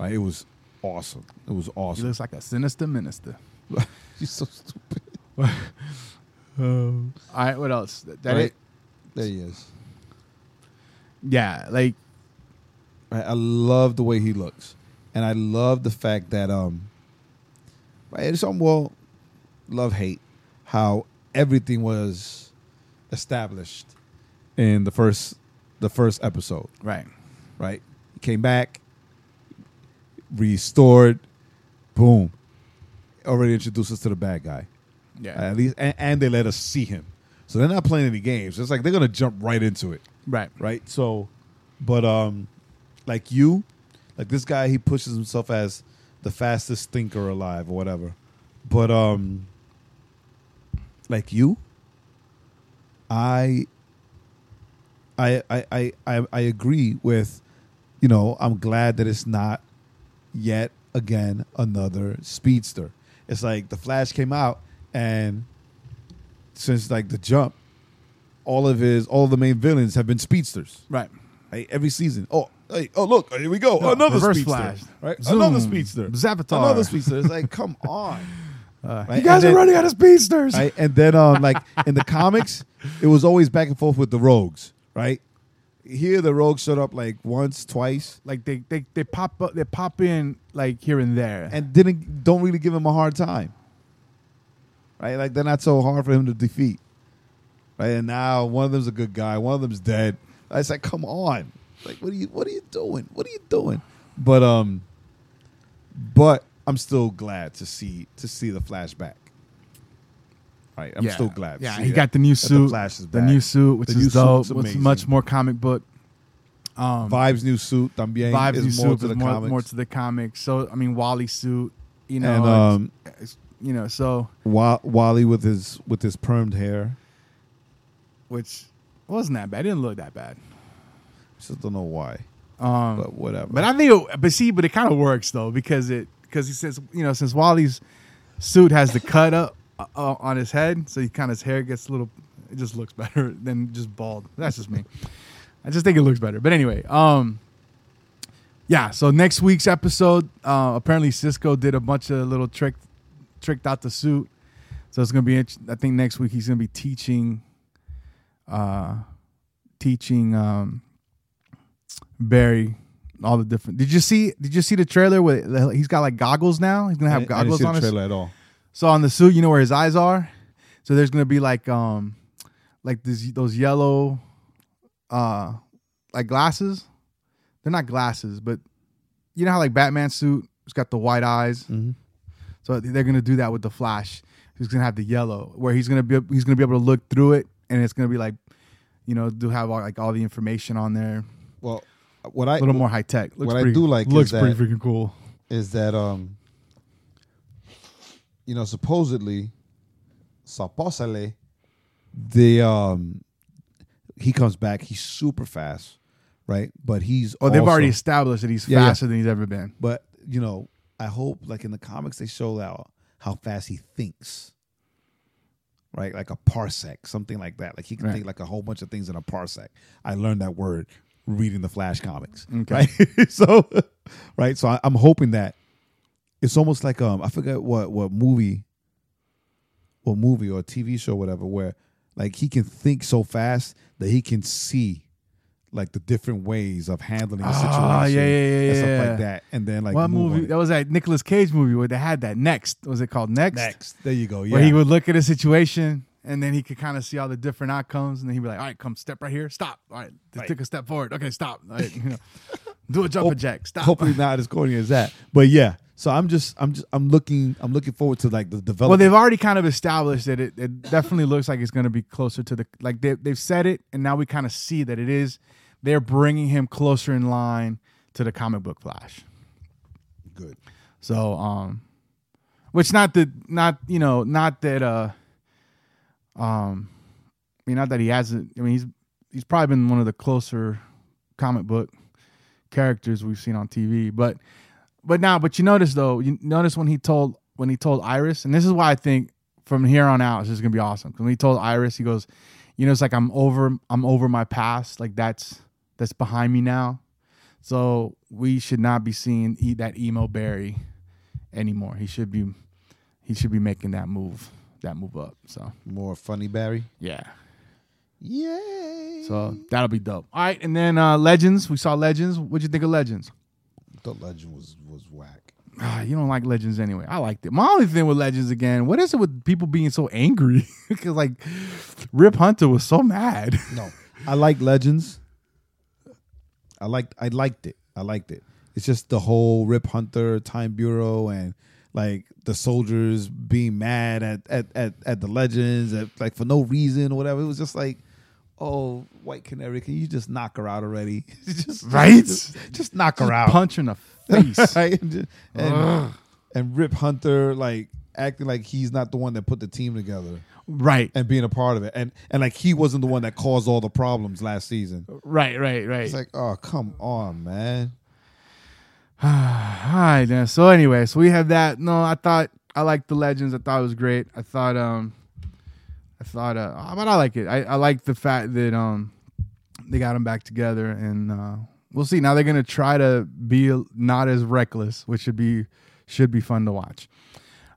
Right, it was awesome. It was awesome. He looks like a sinister minister. He's so stupid. All right. What else? That, that Right. it? There he is. Yeah. Like I, I love the way he looks, and I love the fact that um, right, it's some well, love hate how everything was established in the first the first episode. right. Right, he came back, restored, boom, already introduced us to the bad guy. Yeah. At least, and, and they let us see him. So they're not playing any games. It's like they're gonna jump right into it right. right? So, but um, like you, like this guy, he pushes himself as the fastest thinker alive or whatever. But um, like you, I, I, I, I, I, I agree with, you know, I'm glad that it's not yet again another speedster. It's like the Flash came out and since like the jump, all of his all of the main villains have been speedsters. Right. Right? Every season. Oh, hey, oh look, here we go. No, Another reverse speedster. flash. Right? Zoom. Another speedster. Savitar. Another speedster. It's like, come on. Uh, Right, You guys and are running out of speedsters. Right? And then um like in the comics, it was always back and forth with the rogues, right? Here the rogues showed up like once, twice, Like they, they, they pop up, they pop in like here and there. and didn't don't really give him a hard time. Right? Like they're not so hard for him to defeat. Right? And now one of them's a good guy, one of them's dead. I was like, come on. Like what are you what are you doing? What are you doing? But um but I'm still glad to see to see the flashback. Right. I'm yeah. still glad. Yeah, he that- got the new suit. Is the new suit, which The is dope. It's much more comic book. Um, Vibes new suit también Vibes is new more suit to the more, comics. more to the comics. So I mean, Wally suit. You know, and um it's- you know, so Wa- Wally with his with his permed hair. which wasn't that bad. It didn't look that bad. I Just don't know why. Um, But whatever. But I think, it, but see, but it kind of works though because it because he says you know since Wally's suit has the cut up uh, uh, on his head, so he kind of his hair gets a little. It just looks better than just bald. That's just me. I just think it looks better. But anyway, um, yeah. So next week's episode, uh, apparently Cisco did a bunch of little trick, tricked out the suit. So it's gonna be. I think next week he's gonna be teaching, uh, teaching um, Barry all the different. Did you see? Did you see the trailer where he's got like goggles now? He's gonna have I didn't- I didn't goggles on his. trailer at all. So on the suit, you know where his eyes are. So there's gonna be like um, like this those yellow, uh, like glasses. They're not glasses, but you know how like Batman suit, it's got the white eyes. Mhm. So they're gonna do that with the Flash. He's gonna have the yellow, where he's gonna be he's gonna be able to look through it, and it's gonna be like, you know, do have all, like all the information on there, Well, what I a little more high tech. Looks what I do like is looks that- pretty freaking cool. is that um you know supposedly supposedly the um he comes back he's super fast right but he's Oh, they've also- already established that he's Yeah, yeah. faster than he's ever been. but you know i hope like in the comics they show out how fast he thinks right like a parsec something like that like he can Right. think like a whole bunch of things in a parsec i learned that word reading the flash comics Okay. right so right so I, i'm hoping that it's almost like um i forget what what movie what movie or tv show whatever where like he can think so fast that he can see like the different ways of handling a situation Ah, yeah, yeah, yeah, and stuff like that and then like what move on movie? That was that Nicolas Cage movie where they had that. Next, was it called Next? next there you go yeah Where he would look at a situation and then he could kind of see all the different outcomes, and then he'd be like, "All right, come step right here, stop. All right, just Right. take a step forward. Okay, stop. Right, you know, do a Hope- jack. Stop. hopefully not as corny as that but yeah so i'm just i'm just i'm looking i'm looking forward to like the development. Well, they've already kind of established that it, it definitely looks like it's going to be closer to the like they they've said it, and now we kind of see that it is. They're bringing him closer in line to the comic book Flash. good So, um, which not that, not you know, not that, uh, um, I mean, not that he hasn't. I mean, he's he's probably been one of the closer comic book characters we've seen on TV. But, but now, but you notice though, you notice when he told when he told Iris, and this is why I think from here on out it's just gonna be awesome. When he told Iris, he goes, you know, it's like I'm over, I'm over my past. Like that's that's behind me now. So we should not be seeing eat that emo Barry anymore. He should be he should be making that move that move up. So more funny barry yeah. yay So that'll be dope. All right, and then uh Legends. We saw Legends. What'd you think of Legends? The legend was was whack Ah, you don't like Legends anyway. I liked it. My only thing with Legends again, what is it with people being so angry? Because like Rip Hunter was so mad. No, I like Legends. I liked I liked it. I liked it. It's just the whole Rip Hunter Time Bureau and like the soldiers being mad at at at, at the Legends at, like for no reason or whatever. It was just like, oh, White Canary, can you just knock her out already? just Right? Just, just knock her out. Punch in the face. Right? and, and, and Rip Hunter like acting like he's not the one that put the team together right. and being a part of it. And and like he wasn't the one that caused all the problems last season. Right, right, right. It's like, oh come on, man. All right, then. So anyway, so we have that. No, I thought I liked the legends. I thought it was great. I thought um, I thought uh, but I like it. I, I like the fact that um, they got them back together, and uh, we'll see. Now they're gonna try to be not as reckless, which should be should be fun to watch.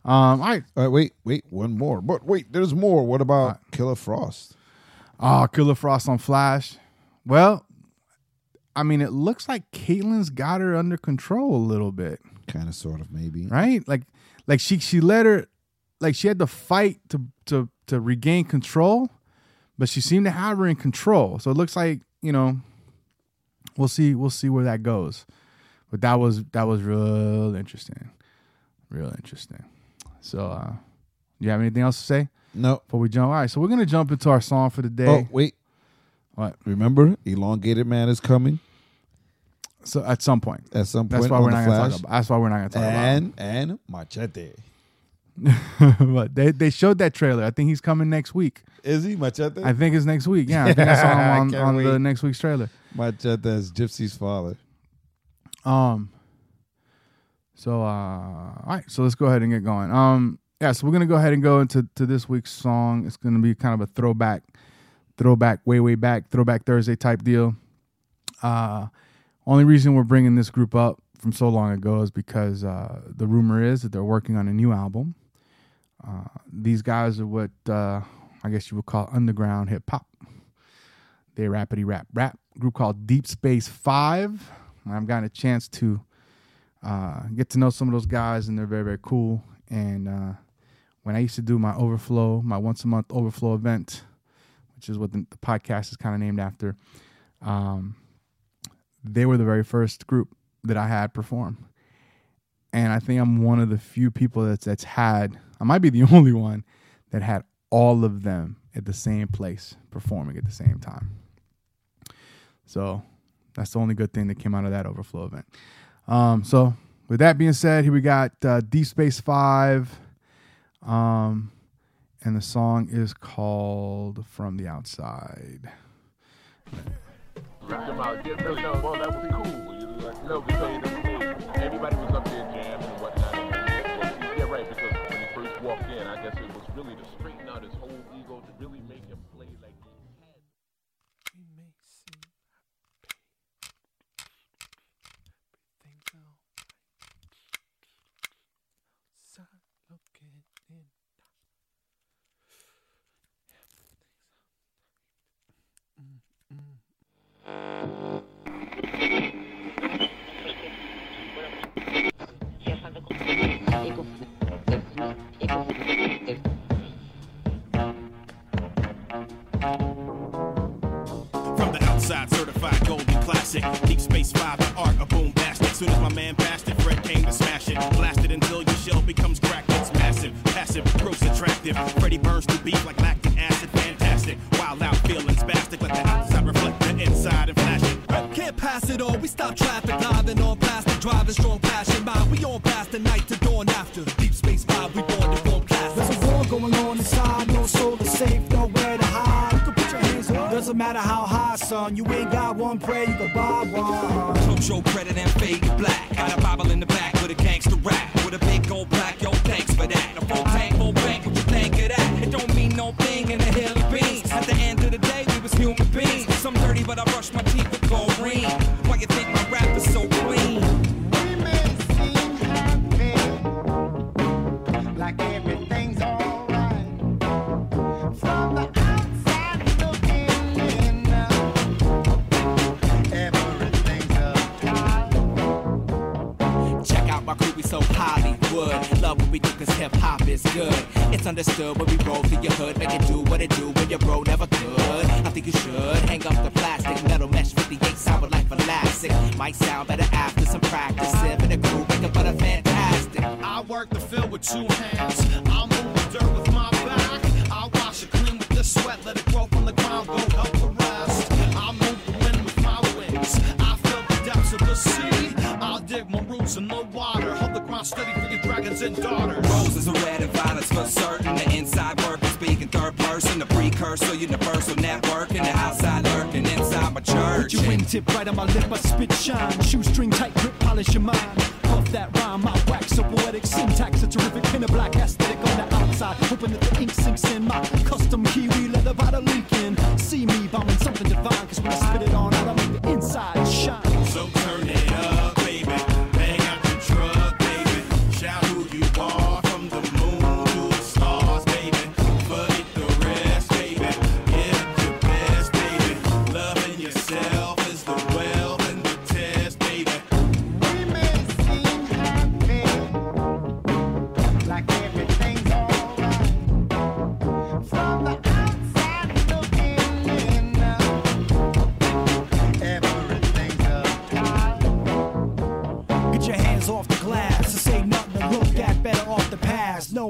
Um, all right. All right, wait, wait, one more. But wait, there's more. What about Killer Frost? Oh, Killer Frost on Flash. Well, I mean, it looks like Caitlin's got her under control a little bit. Kind of, sort of, maybe. right? Like like she she let her like she had to fight to to to regain control, but she seemed to have her in control. So it looks like, you know, we'll see we'll see where that goes. But that was that was real interesting. Real interesting. So uh do you have anything else to say No. before we jump? All right, so we're gonna jump into our song for the day. Oh, wait. What? Remember, Elongated Man is coming So at some point. at some point. That's why we're not gonna talk about that's why we're not gonna talk about and and Machete. but they they showed that trailer. I think he's coming next week. Is he Machete? I think it's next week. Yeah, I think I saw him on, on the next week's trailer. Machete is Gypsy's father. Um. So uh, all right. So let's go ahead and get going. Um. Yeah. So we're gonna go ahead and go into to this week's song. It's gonna be kind of a throwback, throwback, way way back, throwback Thursday type deal. Uh, only reason we're bringing this group up from so long ago is because uh, the rumor is that they're working on a new album. Uh, these guys are what uh, I guess you would call underground hip hop. They rapidy rap rap group called Deepspace5. I've gotten a chance to uh, get to know some of those guys, and they're very very cool. And uh, when I used to do my overflow, my once a month overflow event, which is what the, the podcast is kind of named after, um, they were the very first group that I had perform. And I think I'm one of the few people that's that's had I might be the only one that had all of them at the same place performing at the same time. So that's the only good thing that came out of that overflow event. Um, so with that being said, here we got uh, Deepspace5, um, and the song is called "From the Outside." Everybody was up there jamming my man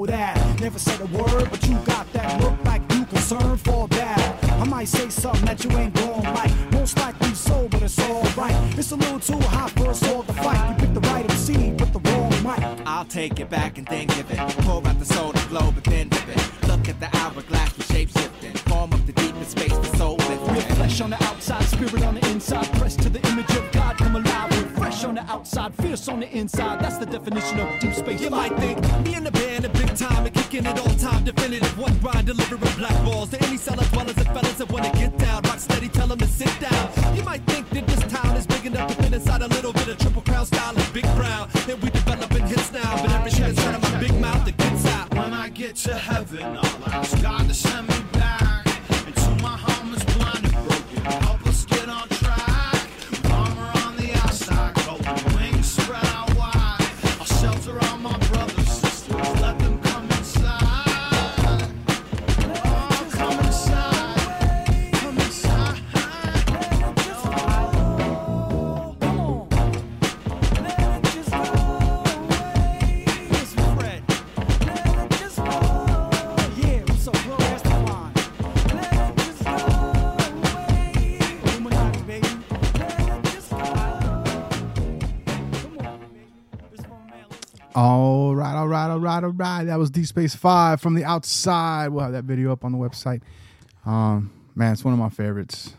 that. Never said a word, but you got that look like you concerned for that. I might say something that you ain't going like. Most likely so, but it's alright. It's a little too hot for us all to fight. You picked the right MC, but the wrong mic. I'll take it back and then give it. Pour out the soda globe but then dip it. Look at the hourglass with shape shifting. Form of the deepest space for soul Real lifting. flesh on the outside, spirit on the inside. Press to the image of God, come alive with fresh on the outside, fierce on the inside. That's the definition of deep space. You might think me and the band time and kicking it all time. Definitive one grind, delivering black balls to any cellar dwellers and fellas that wanna get down. Rock steady, tell them to sit down. You might think that this town is big enough to fit inside a little bit of triple crown style and big brown. That we developing hits now, but every everything inside of my big mouth that gets out. When I get to heaven, I'll ask God to send right, all right, all right. That was Deepspace5 from the outside. We'll have that video up on the website. Um, man, it's one of my favorites.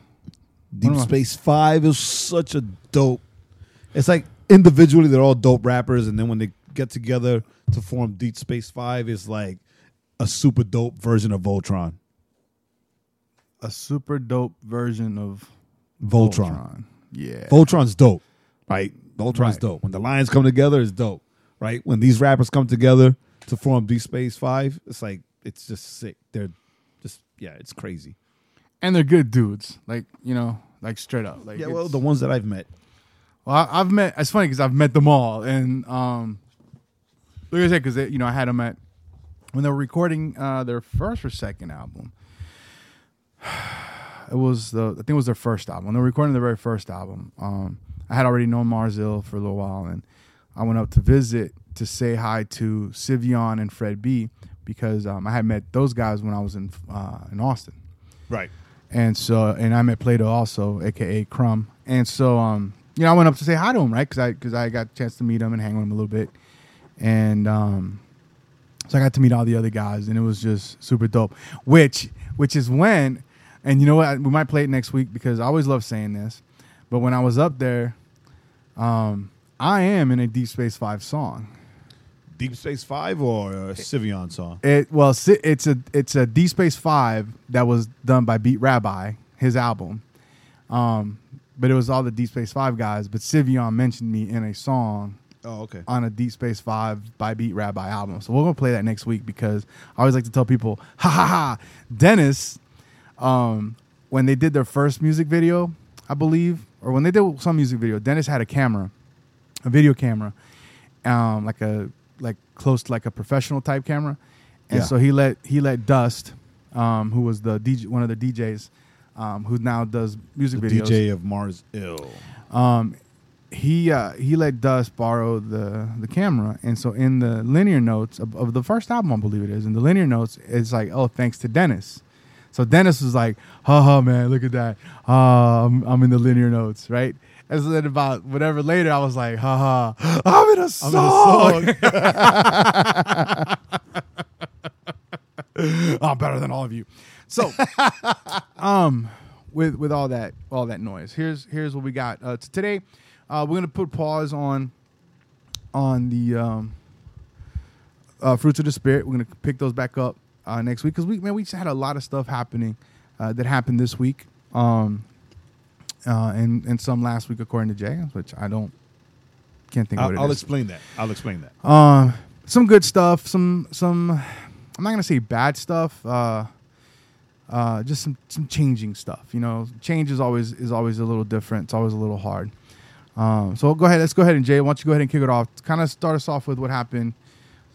Deep my- Space Five is such a dope. It's like individually they're all dope rappers, and then when they get together to form Deepspace5, is like a super dope version of Voltron. A super dope version of Voltron. Yeah. Voltron's dope, right? Voltron's Right. dope. When the lines come together, it's dope, right? When these rappers come together to form Deepspace5, it's like it's just sick. They're just yeah, it's crazy. and they're good dudes. Like you know, like straight up. Like Yeah, well, the ones that I've met. Well, I, I've met. It's funny because I've met them all, and um, like I said, because you know I had them at when they were recording uh, their first or second album. It was the I think it was their first album. When they were recording their very first album, um, I had already known Mars Ill for a little while, and I went up to visit to say hi to Sivion and Fred B because um, I had met those guys when I was in uh, in Austin. Right. And so, and I met Playdough also, aka Crumb. And so, um, you know, I went up to say hi to him, right? Because I because I got a chance to meet him and hang with him a little bit, and um, so I got to meet all the other guys, and it was just super dope. Which which is when, and you know what, we might play it next week because I always love saying this, but when I was up there, um, I am in a Deepspace5 song. Deepspace5 or a Sivion song? It well, it's a it's a D Space Five that was done by Beat Rabbi, his album. Um, but it was all the Deepspace5 guys. But Sivion mentioned me in a song Oh, okay. on a Deepspace5 by Beat Rabbi album. So we're gonna play that next week because I always like to tell people, ha ha ha, Dennis, um, when they did their first music video, I believe, or when they did some music video, Dennis had a camera, a video camera, um, like a like close to like a professional type camera, and Yeah. so he let he let Dust, um, who was the DJ, one of the DJs, um, who now does music The videos DJ of Mars Ill. um, he uh, he let Dust borrow the the camera, and so in the linear notes of, of the first album, I believe it is, in the linear notes, it's like, oh, thanks to Dennis. So Dennis was like, haha, man, look at that. Uh, I'm, I'm in the linear notes, right? And so then about whatever later, I was like, haha, I'm in a song. I'm better than all of you. So, um, with with all that all that noise, here's here's what we got uh, t- today. Uh, we're gonna put pause on on the um, uh, fruits of the spirit. We're gonna pick those back up uh, next week because we man we just had a lot of stuff happening uh, that happened this week, um, uh, and and some last week according to Jay, which I don't can't think of I'll, it I'll is. explain that. I'll explain that. Um, some good stuff. Some some. I'm not gonna say bad stuff. Uh, uh, just some some changing stuff. You know, change is always is always a little different. It's always a little hard. Um, so go ahead. Let's go ahead and Jay. Why don't you go ahead and kick it off? Kind of start us off with what happened.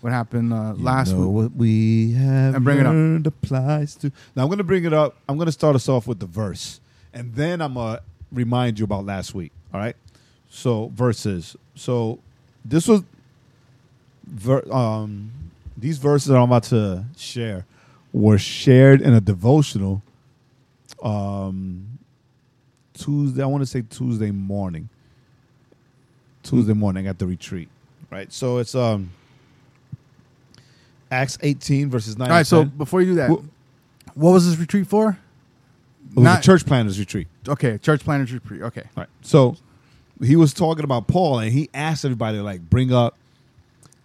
What happened uh, last know week? what we have And bring it up. learned applies to. Now I'm going to bring it up. I'm going to start us off with the verse, and then I'm going to remind you about last week. All right. So verses. So this was. Ver, um, these verses that I'm about to share were shared in a devotional. Um, Tuesday. I want to say Tuesday morning. Tuesday morning at the retreat. Right. So it's um. Acts 18 verses 9 All right. So before you do that, Wh- what was this retreat for? It was not- a church planners retreat. Okay, church planners retreat. Okay. Right. So he was talking about Paul, and he asked everybody like bring up,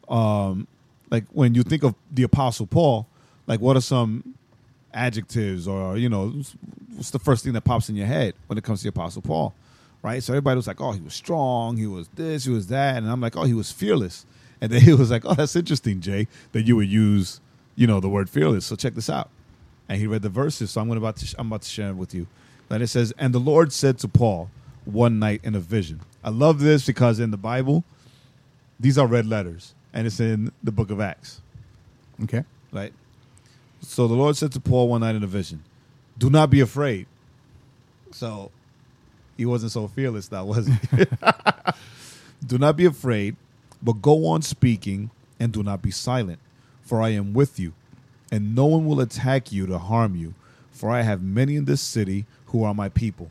um, like when you think of the Apostle Paul, like what are some adjectives or you know what's the first thing that pops in your head when it comes to the Apostle Paul, right? So everybody was like, oh, he was strong, he was this, he was that, and I'm like, oh, he was fearless, and then he was like, oh, that's interesting, Jay, that you would use, you know, the word fearless. So check this out, and he read the verses. So I'm going about to I'm about to share them with you. And it says, and the Lord said to Paul one night in a vision. I love this because in the Bible, these are red letters, and it's in the book of Acts. Okay. Right? So the Lord said to Paul one night in a vision, Do not be afraid. So he wasn't so fearless now, was he? do not be afraid, but go on speaking and do not be silent, for I am with you, and no one will attack you to harm you, for I have many in this city who are my people.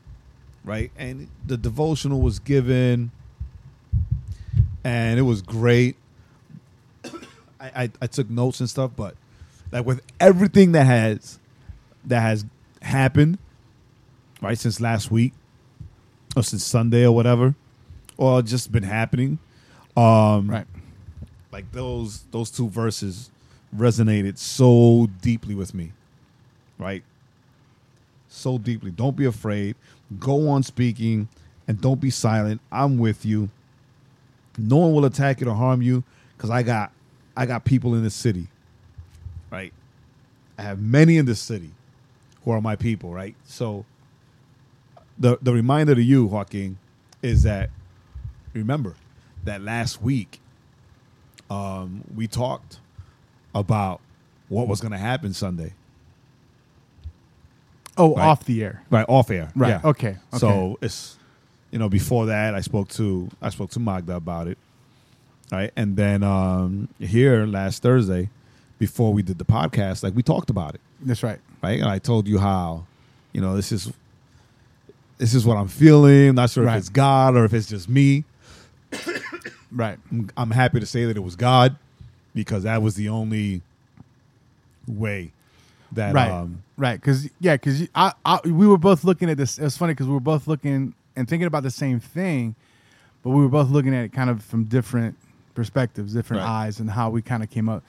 Right? And the devotional was given, and it was great. I, I, I took notes and stuff, but like with everything that has that has happened, right, since last week or since Sunday or whatever, or just been happening, um, Right. like those those two verses resonated so deeply with me, right? So deeply. Don't be afraid. Go on speaking, and don't be silent. I'm with you. No one will attack you to harm you, because I got I got people in this city, right? I have many in this city who are my people, right? So the the reminder to you, Joaquin, is that remember that last week um, we talked about what was going to happen Sunday, Oh, Right. off the air. right? Off air, Right. Yeah. Okay. okay. So it's you know before that I spoke to I spoke to Magda about it, right? And then um, here last Thursday, before we did the podcast, like we talked about it, that's right. right? And I told you how, you know, this is this is what I'm feeling. Not sure Right. if it's God or if it's just me. Right. I'm, I'm happy to say that it was God because that was the only way that right. um right. Because yeah, because I, I we were both looking at this. It was funny because we were both looking and thinking about the same thing, but we were both looking at it kind of from different perspectives, different Right. eyes, and how we kind of came up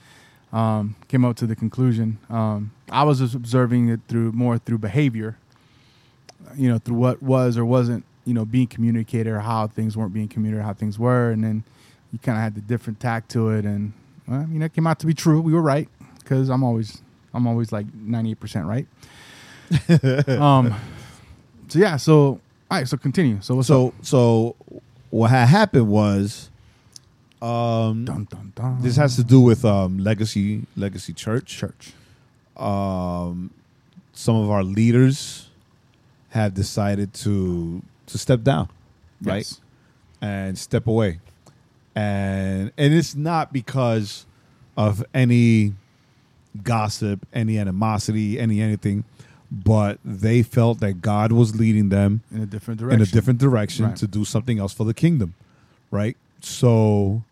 um, came up to the conclusion. Um, I was just observing it through more through behavior, you know, through what was or wasn't, you know, being communicated or how things weren't being communicated, how things were, and then you kind of had the different tack to it, and well, I mean, it came out to be true. We were right because I'm always I'm always like 98 percent right. um. So yeah. So all right. So continue. So what's so up? so what had happened was um Dun, dun, dun. this has to do with um legacy legacy church church. um some of our leaders have decided to to step down right and step away and and it's not because of any gossip any animosity any anything but they felt that god was leading them in a different direction. in a different direction Right. to do something else for the kingdom right so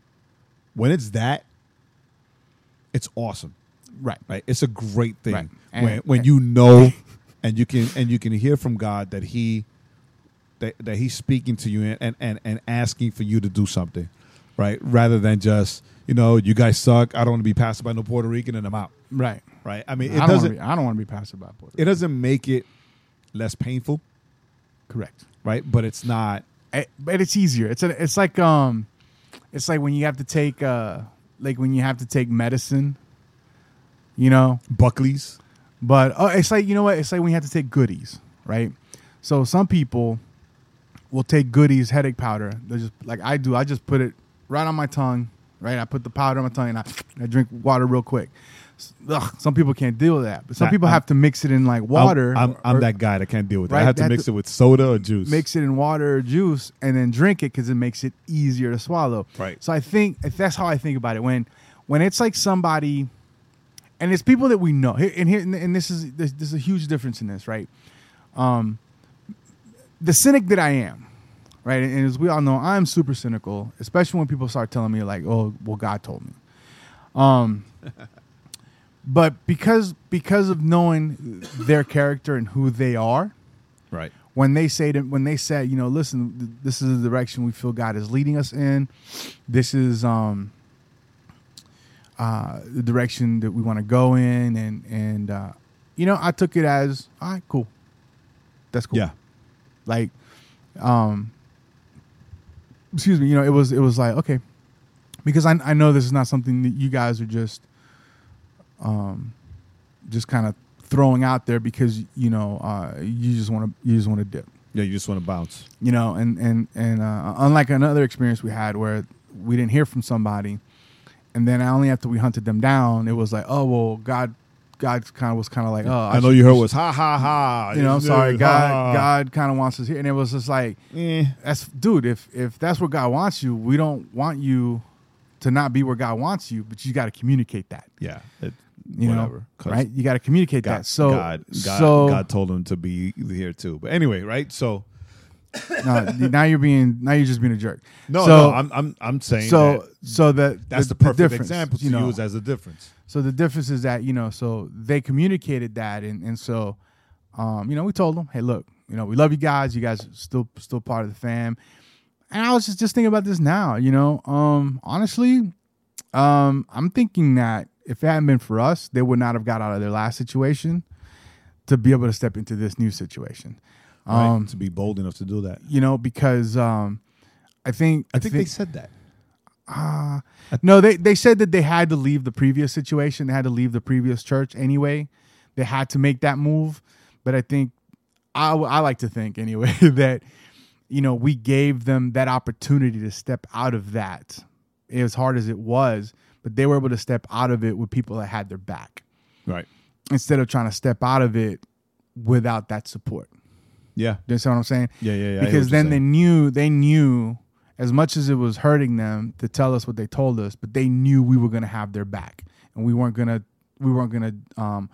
when it's that it's awesome Right. right it's a great thing Right. when And- when you know and you can and you can hear from god that he that, that he's speaking to you and, and and asking for you to do something right rather than just you know you guys suck i don't want to be passed by no puerto rican and i'm out Right. right i mean it don't doesn't be, I don't want to be passive by Puerto it doesn't make it less painful Correct. right but it's not Eh, but it's easier. It's a, it's like um, it's like when you have to take uh, like when you have to take medicine. You know, buckley's but oh, it's like you know what? It's like when you have to take Goody's, right? So some people will take Goody's headache powder. They just like I do. I just put it right on my tongue, right? I put the powder on my tongue and I, I drink water real quick. Ugh, some people can't deal with that, but some Nah, people I'm- have to mix it in like water. i'm, I'm, or- that guy that can't deal with it i Right, have to that- mix it with soda or juice mix it in water or juice and then drink it because it makes it easier to swallow. Right. So I think if that's how I think about it. When when it's like somebody, and it's people that we know, here- and here and this is there's, there's a huge difference in this, right? Um, the cynic that I am, right, and as we all know, I'm super cynical, especially when people start telling me like, "Oh, well, God told me." Um, but because because of knowing their character and who they are, right when they say to, when they said, you know, listen, th- this is the direction we feel God is leading us in. This is um uh the direction that we want to go in and and uh you know, I took it as, all right, cool. That's cool. Yeah. Like um excuse me, you know, it was it was like, okay. Because I I know this is not something that you guys are just um just kind of throwing out there because you know uh you just want to you just want to dip Yeah, you just want to bounce. you know and and and uh, unlike another experience we had where we didn't hear from somebody and then only after we hunted them down it was like oh well god god kind of was kind of like oh I, know you heard was ha ha ha. you know i'm sorry god ha. god kind of wants us here and it was just like Eh. that's dude if if that's where god wants you we don't want you to not be where god wants you but you got to communicate that Yeah. It, you whatever. know right you got to communicate God, that so God, God, so God told him to be here too. But anyway, right? So no, now you're being now you're just being a jerk. no, so, no, I'm I'm I'm saying so that so that that's the, the perfect difference, example to you know. use as a difference. So the difference is that you know, so they communicated that, and and so, um, you know, we told them, hey, look, you know, we love you guys. You guys are still still part of the fam. And I was just just thinking about this now. You know, um, honestly, um, I'm thinking that if it hadn't been for us, they would not have got out of their last situation to be able to step into this new situation. Right? Um, to be bold enough to do that. you know, because um, I think I think they said that. uh, no, they they said that they had to leave the previous situation. They had to leave the previous church anyway. They had to make that move. But I think I I like to think anyway that you know we gave them that opportunity to step out of that as hard as it was, but they were able to step out of it with people that had their back Right. instead of trying to step out of it without that support. Yeah. You understand what I'm saying? Yeah, yeah, yeah. Because then they knew they knew as much as it was hurting them to tell us what they told us, but they knew we were gonna have their back. And we weren't gonna we weren't gonna um,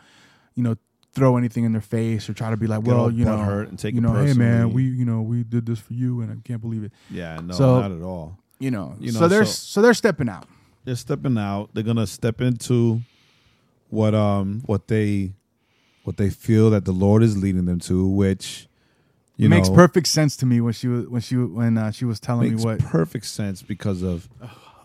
you know, throw anything in their face or try to be like, well, you know, hurt and take you know, hey man, we you know, we did this for you and I can't believe it. Yeah, no, So- not at all. You know, You know, so they're so- so, they're stepping out. They're stepping out. They're gonna step into what um what they what they feel that the Lord is leading them to, which you it makes know perfect sense to me when she was when she when uh, she was telling makes me what perfect sense because of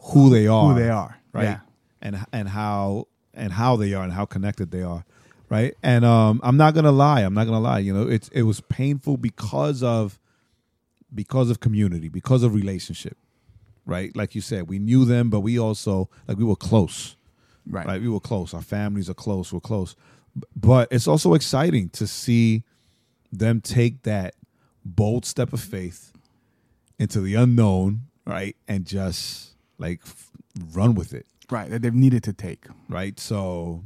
who they are, who they are. right? Yeah. And and how and how they are and how connected they are, right? And um, I'm not gonna lie, I'm not gonna lie. You know, it's it was painful because of because of community, because of relationship, right? Like you said, we knew them, but we also like we were close, Right. right? We were close. Our families are close. We're close, but it's also exciting to see them take that bold step of faith into the unknown, right? And just like run with it, Right. That they've needed to take. right? So,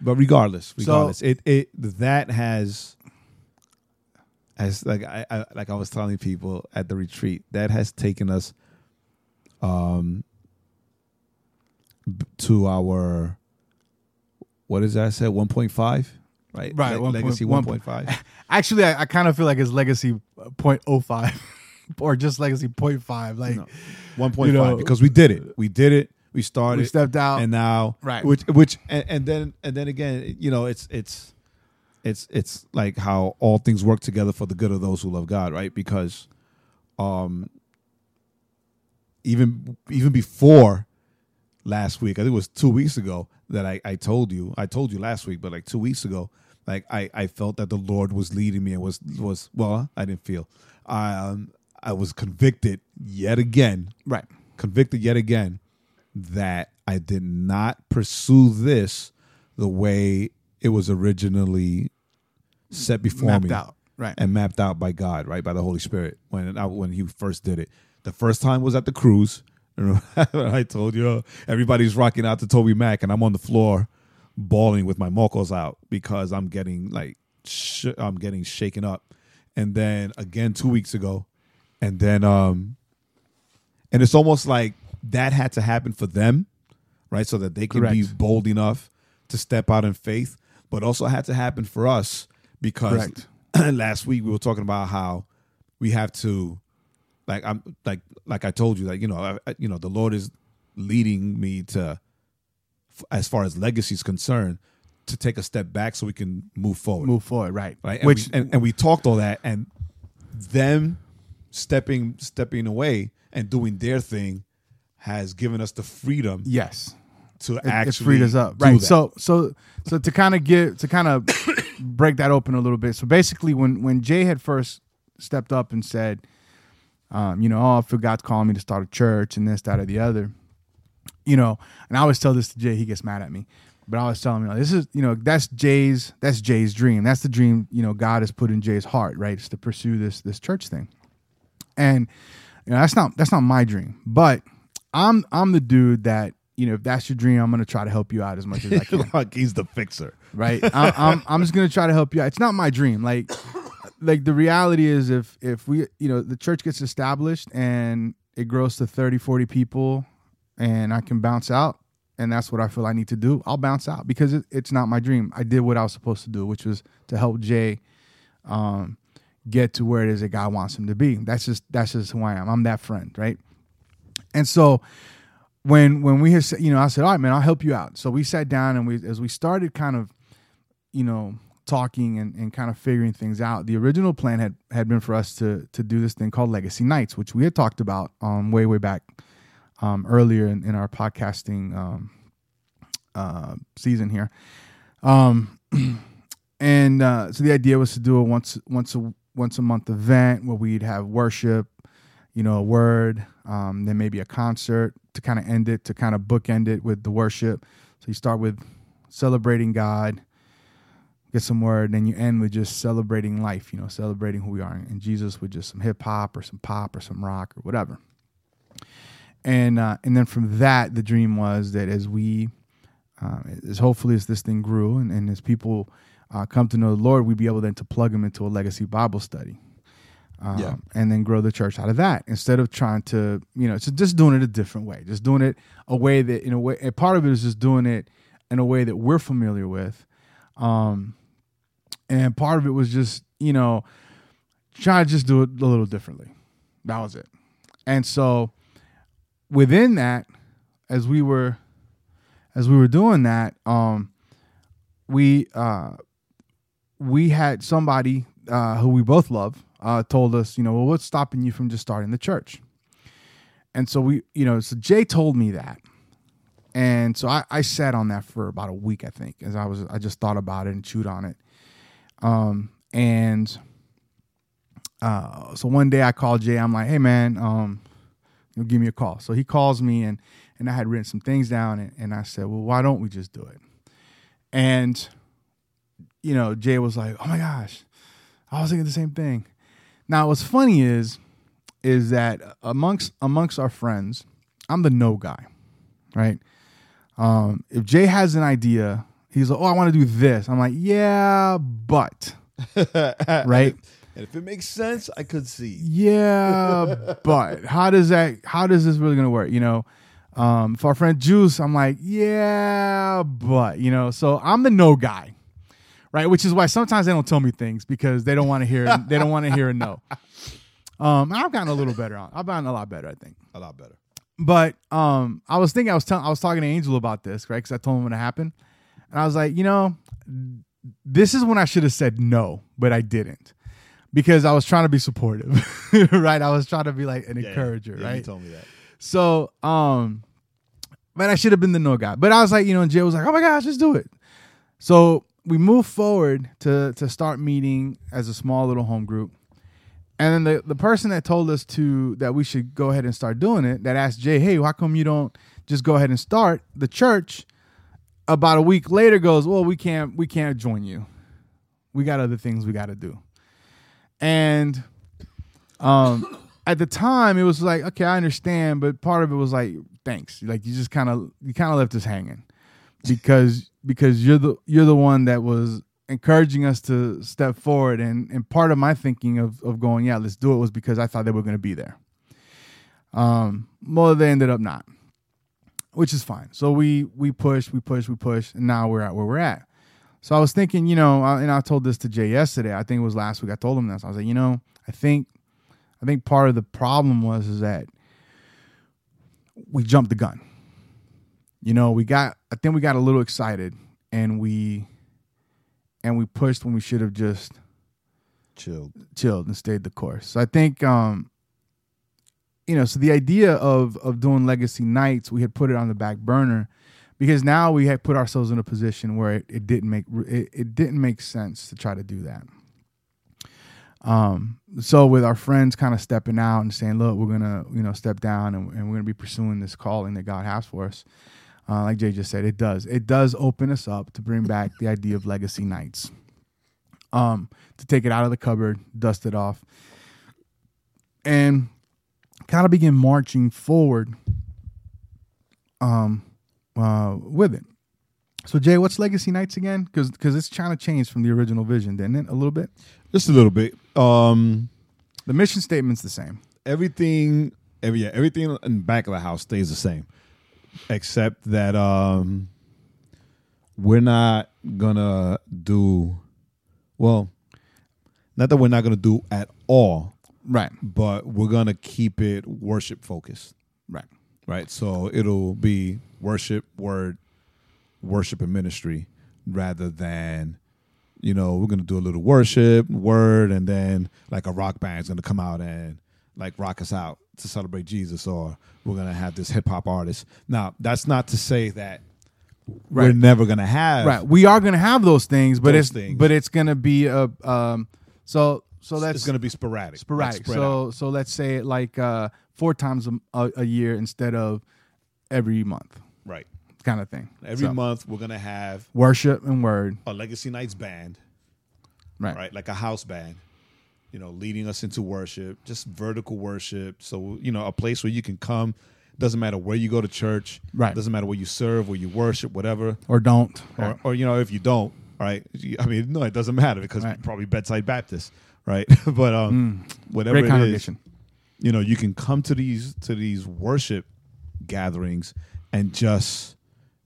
but regardless, regardless, it it that has as like I, I like I was telling people at the retreat that has taken us um to our what is that I said 1.5 right Right, Le- one legacy point- one 1.5 Actually, I, I kind of feel like it's legacy uh, 0.05 or just legacy 0.5. Like, No. 1.5 You know, because we did it. We did it. We started. We stepped out. and now Right. Which which and, and then and then again, you know, it's it's it's it's like how all things work together for the good of those who love God, right? Because um even even before last week, I think it was two weeks ago that I, I told you. I told you last week, but like two weeks ago, like I, I felt that the Lord was leading me and was was well, I didn't feel. Um I was convicted yet again right. convicted yet again that I did not pursue this the way it was originally set before Mapped me out, right. and mapped out by God, right, by the Holy Spirit when I, when He first did it. The first time was at the cruise. I told you everybody's rocking out to Toby Mac, and I'm on the floor bawling with my mocos out because I'm getting like sh- I'm getting shaken up. And then again two weeks ago, and then um, and it's almost like that had to happen for them, right, so that they can be bold enough to step out in faith, but also had to happen for us because last week we were talking about how we have to like I'm like like I told you like you know I, you know the Lord is leading me to as far as legacy is concerned to take a step back so we can move forward. Move forward, right? right? And Which we, and, and we talked all that, and them stepping stepping away and doing their thing has given us the freedom yes, to it, it actually freed us up, right? that. So so so to kind of get to kind of break that open a little bit. So basically, when when Jae had first stepped up and said, um, you know, oh, I feel God's calling me to start a church and this, that, or the other, you know, and I always tell this to Jae, he gets mad at me. But I always tell him, you know, this is, you know, that's Jae's, that's Jae's dream. That's the dream, you know, God has put in Jae's heart, right? It's to pursue this this church thing. And you know, that's not that's not my dream. But I'm I'm the dude that, you know, if that's your dream, I'm gonna try to help you out as much as I can. like he's the fixer. right? I, I'm I'm just gonna try to help you out. It's not my dream. Like like the reality is if if we you know the church gets established and it grows to 30 40 people and i can bounce out and that's what i feel i need to do i'll bounce out because it, it's not my dream. I did what i was supposed to do which was to help Jae um, get to where it is that god wants him to be. That's just that's just who i am. I'm that friend right? And so when when we had you know i said all right man i'll help you out. So we sat down and we as we started kind of you know talking and, and kind of figuring things out the original plan had had been for us to to do this thing called legacy nights which we had talked about um way way back um earlier in, in our podcasting um uh season here um and uh so the idea was to do a once once a once a month event where we'd have worship you know a word um then maybe a concert to kind of end it to kind of bookend it with the worship so you start with celebrating god get some word, then you end with just celebrating life, you know, celebrating who we are. And Jesus with just some hip hop or some pop or some rock or whatever. And uh, and then from that, the dream was that as we, uh, as hopefully as this thing grew, and, and as people uh, come to know the Lord, we'd be able then to plug them into a legacy Bible study. Um, Yeah. and then grow the church out of that instead of trying to, you know, so just doing it a different way, just doing it a way that, in a way, and part of it is just doing it in a way that we're familiar with, um, and part of it was just you know try to just do it a little differently that was it and so within that as we were as we were doing that um we uh we had somebody uh who we both love uh told us you know well what's stopping you from just starting the church? And so we you know so Jae told me that. And so I, I sat on that for about a week i think as i was i just thought about it and chewed on it. Um, and uh, so one day I called Jae. I'm like, hey man, um, you know, give me a call. So he calls me and and I had written some things down and, and I said, well, why don't we just do it? And you know, Jae was like, oh my gosh, I was thinking the same thing. Now, what's funny is is that amongst amongst our friends, I'm the no guy, right? Um, if Jae has an idea, he's like, "Oh, I want to do this." I'm like, "Yeah, but," right? And if it makes sense, I could see. Yeah, but how does that? How does this really gonna work? You know, um, for our friend Juice, I'm like, "Yeah, but," you know. So I'm the no guy, right? Which is why sometimes they don't tell me things because they don't want to hear. they don't want to hear a no. Um, I've gotten a little better on. I've gotten a lot better, I think. A lot better. But um, I was thinking, I was telling, I was talking to Angel about this, right? Because I told him what happened, and I was like, you know, this is when I should have said no, but I didn't because I was trying to be supportive, right? I was trying to be like an Yeah, encourager, yeah, right? You told me that. So, um, but I should have been the no guy. But I was like, you know, and Jae was like, oh my gosh, let's do it. So we moved forward to to start meeting as a small little home group. And then the, the person that told us to that we should go ahead and start doing it, that asked Jae, hey, why come you don't just go ahead and start the church? About a week later goes, well, we can't we can't join you. We got other things we got to do. And um at the time it was like, okay, I understand, but part of it was like, thanks. Like you just kind of you kind of left us hanging because because you're the you're the one that was encouraging us to step forward. And and part of my thinking of of going yeah let's do it was because i thought they were going to be there. Um well they ended up not which is fine. So we we pushed we pushed we pushed and now we're at where we're at so i was thinking you know and i told this to Jae yesterday i think it was last week i told him this i was like you know i think i think part of the problem was is that we jumped the gun you know we got i think we got a little excited and we and we pushed when we should have just Chilled. chilled and stayed the course. So I think um you know, so the idea of of doing legacy nights, we had put it on the back burner because now we had put ourselves in a position where it, it didn't make it, it didn't make sense to try to do that. Um, so with our friends kind of stepping out and saying, "Look, we're gonna, you know, step down and, and we're gonna be pursuing this calling that God has for us," uh, like Jae just said, it does. It does open us up to bring back the idea of legacy nights. Um, to take it out of the cupboard, dust it off, and kind of begin marching forward. Um, uh, with it. So Jae, what's legacy nights again? Because because it's trying to change from the original vision, didn't it? A little bit. Just a little bit. Um, The mission statement's the same. everything, every yeah, everything in the back of the house stays the same, except that um, we're not gonna do well. Not that we're not gonna do at all, Right. but we're gonna keep it worship focused. Right. Right? So it'll be worship, word, worship, and ministry rather than, you know, we're gonna do a little worship, word, and then like a rock band's gonna come out and like rock us out to celebrate Jesus, or we're gonna have this hip hop artist. Now, that's not to say that we're never gonna have Right. We are gonna have those things, but Those it's things. but it's gonna be a um. So so that's it's gonna be sporadic. sporadic. So out. so let's say like uh four times a, a, a year instead of every month, right. kind of thing. Every So, month we're gonna have worship and word. a Legacy Nights band, Right. right? Like a house band, you know, leading us into worship, just vertical worship. So, you know, a place where you can come. Doesn't matter where you go to church. Right. Doesn't matter where you serve, where you worship, whatever. Or don't. Or, or you know, if you don't, right? I mean, no, it doesn't matter because Right. probably bedside Baptist, right? but um, whatever Great it is. You know, you can come to these to these worship gatherings and just,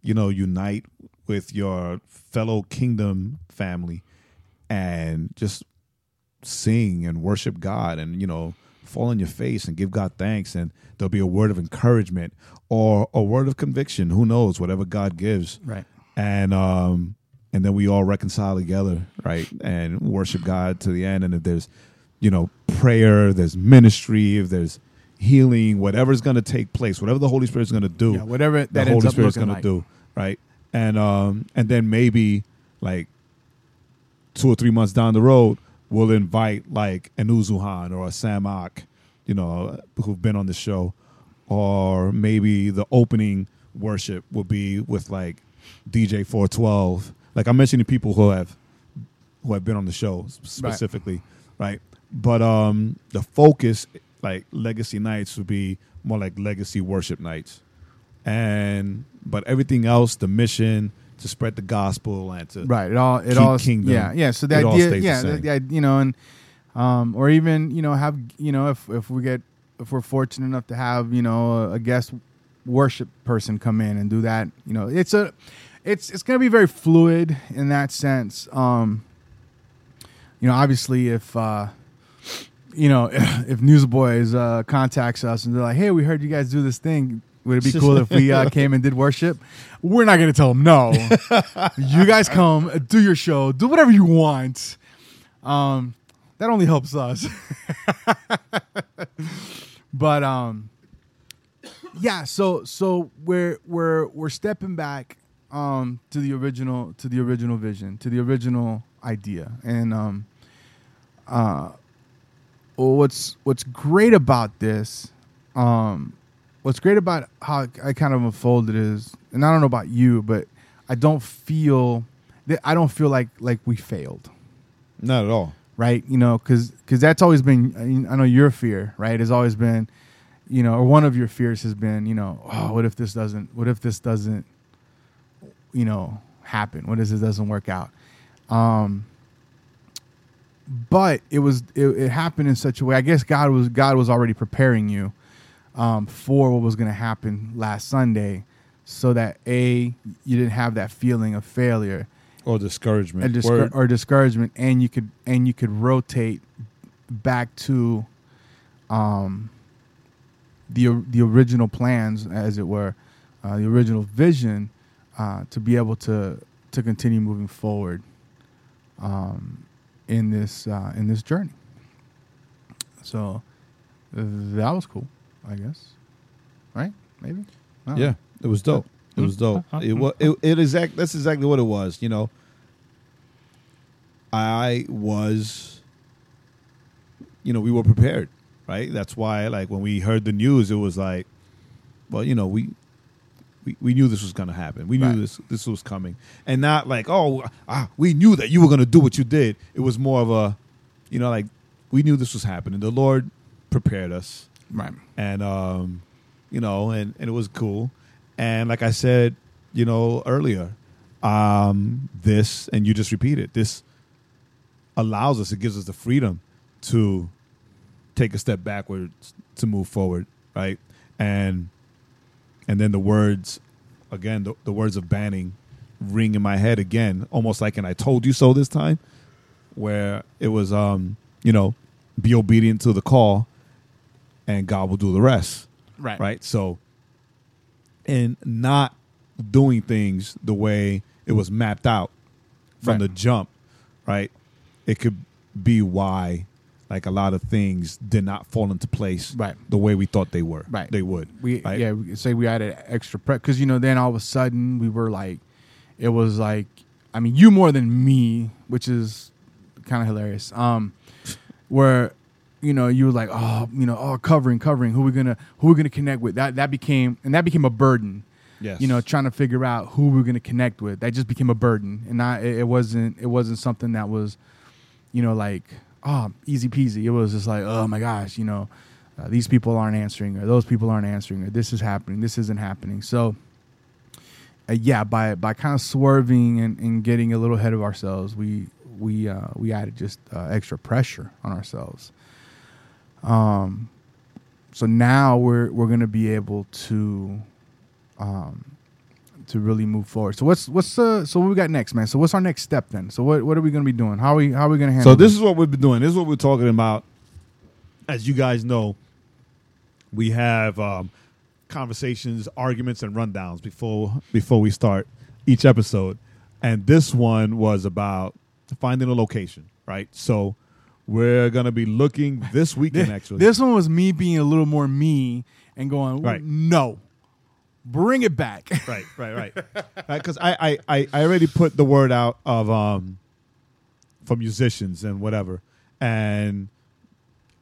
you know, unite with your fellow kingdom family and just sing and worship God and, you know, fall on your face and give God thanks and there'll be a word of encouragement or a word of conviction, who knows, whatever God gives. Right. And um and then we all reconcile together, right? And worship God to the end and if there's you know, prayer, there's ministry, if there's healing, whatever's going to take place, whatever the Holy Spirit's going to do, Yeah, whatever that the Holy Spirit's going like. to do, right? And um and then maybe like two or three months down the road, we'll invite like an Uzuhan or a Sam Ak, you know, who've been on the show, or maybe the opening worship will be with like DJ 412. Like I'm mentioning people who have who have been on the show specifically, right? But um the focus like legacy nights would be more like legacy worship nights. And but everything else, the mission to spread the gospel and to Right. It all. It all. kingdom, Yeah. Yeah. So the it all idea. yeah. the- the- you know, and um, or even you know have you know if if we get if we're fortunate enough to have you know a, a guest worship person come in and do that, you know, it's a it's it's going to be very fluid in that sense. Um, you know, obviously if. uh you know, if Newsboys uh, contacts us and they're like, "Hey, we heard you guys do this thing. Would it be cool if we uh, came and did worship?" We're not going to tell them no. you guys come, do your show, do whatever you want. Um, that only helps us. but um, yeah. So so we're we're we're stepping back um to the original to the original vision to the original idea and um uh well, what's what's great about this um what's great about how I kind of unfolded is and I don't know about you but I don't feel that I don't feel like like we failed. Not at all. right? You know because because that's always been I know your fear right? Has always been you know or one of your fears has been you know oh what if this doesn't what if this doesn't you know happen? What if this doesn't work out? Um but it was it, it happened in such a way i guess god was god was already preparing you um, for what was going to happen last sunday so that a you didn't have that feeling of failure. Or discouragement. or discouragement and you could and you could rotate back to um the the original plans as it were uh, the original vision uh, to be able to to continue moving forward. Um, in this uh, in this journey. So that was cool, I guess. Right? Maybe. Yeah, know. it was dope. It was dope. It was it, it exact. That's exactly what it was. You know, I was, you know, we were prepared, right? That's why, like, when we heard the news, it was like, well, you know, we. We, we knew this was going to happen. We knew Right. this this was coming, and not like oh ah, we knew that you were going to do what you did. It was more of a, you know, like we knew this was happening. The Lord prepared us, Right. and um, you know, and and it was cool. And like I said, you know, earlier, um, this and you just repeated this allows us. It gives us the freedom to take a step backwards to move forward, right? And and then the words, again, the, the words of banning ring in my head again, almost like an "I told you so" this time, where it was, um, you know, be obedient to the call, and God will do the rest Right. right? So, and not doing things the way it was mapped out from Right. the jump, right? It could be why, like a lot of things did not fall into place, Right. The way we thought they were, Right. They would, We right? yeah, we say we added extra prep because you know then all of a sudden we were like, it was like, I mean you more than me, which is kind of hilarious. Um, where you know you were like, oh, you know, oh, covering, covering. Who we gonna who we gonna connect with? That that became and that became a burden. Yes. You know, trying to figure out who we are gonna connect with. That just became a burden, and it, it wasn't it wasn't something that was, you know, like oh easy peasy. It was just like oh my gosh, you know, uh, these people aren't answering or those people aren't answering or this is happening, this isn't happening. So uh, yeah, by by kind of swerving and, and getting a little ahead of ourselves, we we uh, we added just uh, extra pressure on ourselves. Um, so now we're we're gonna be able to, um, to really move forward. So what's what's uh so what we got next, man? So what's our next step then? So what what are we gonna be doing? How are we how are we gonna handle? So this is what we've been doing. This is what we're talking about. As you guys know, we have um, conversations, arguments, and rundowns before before we start each episode. And this one was about finding a location, right? So we're gonna be looking this weekend. Actually, This one was me being a little more me and going, Right. no, bring it back. right, right, right. Because I, I, I, I already put the word out of um, for musicians and whatever, and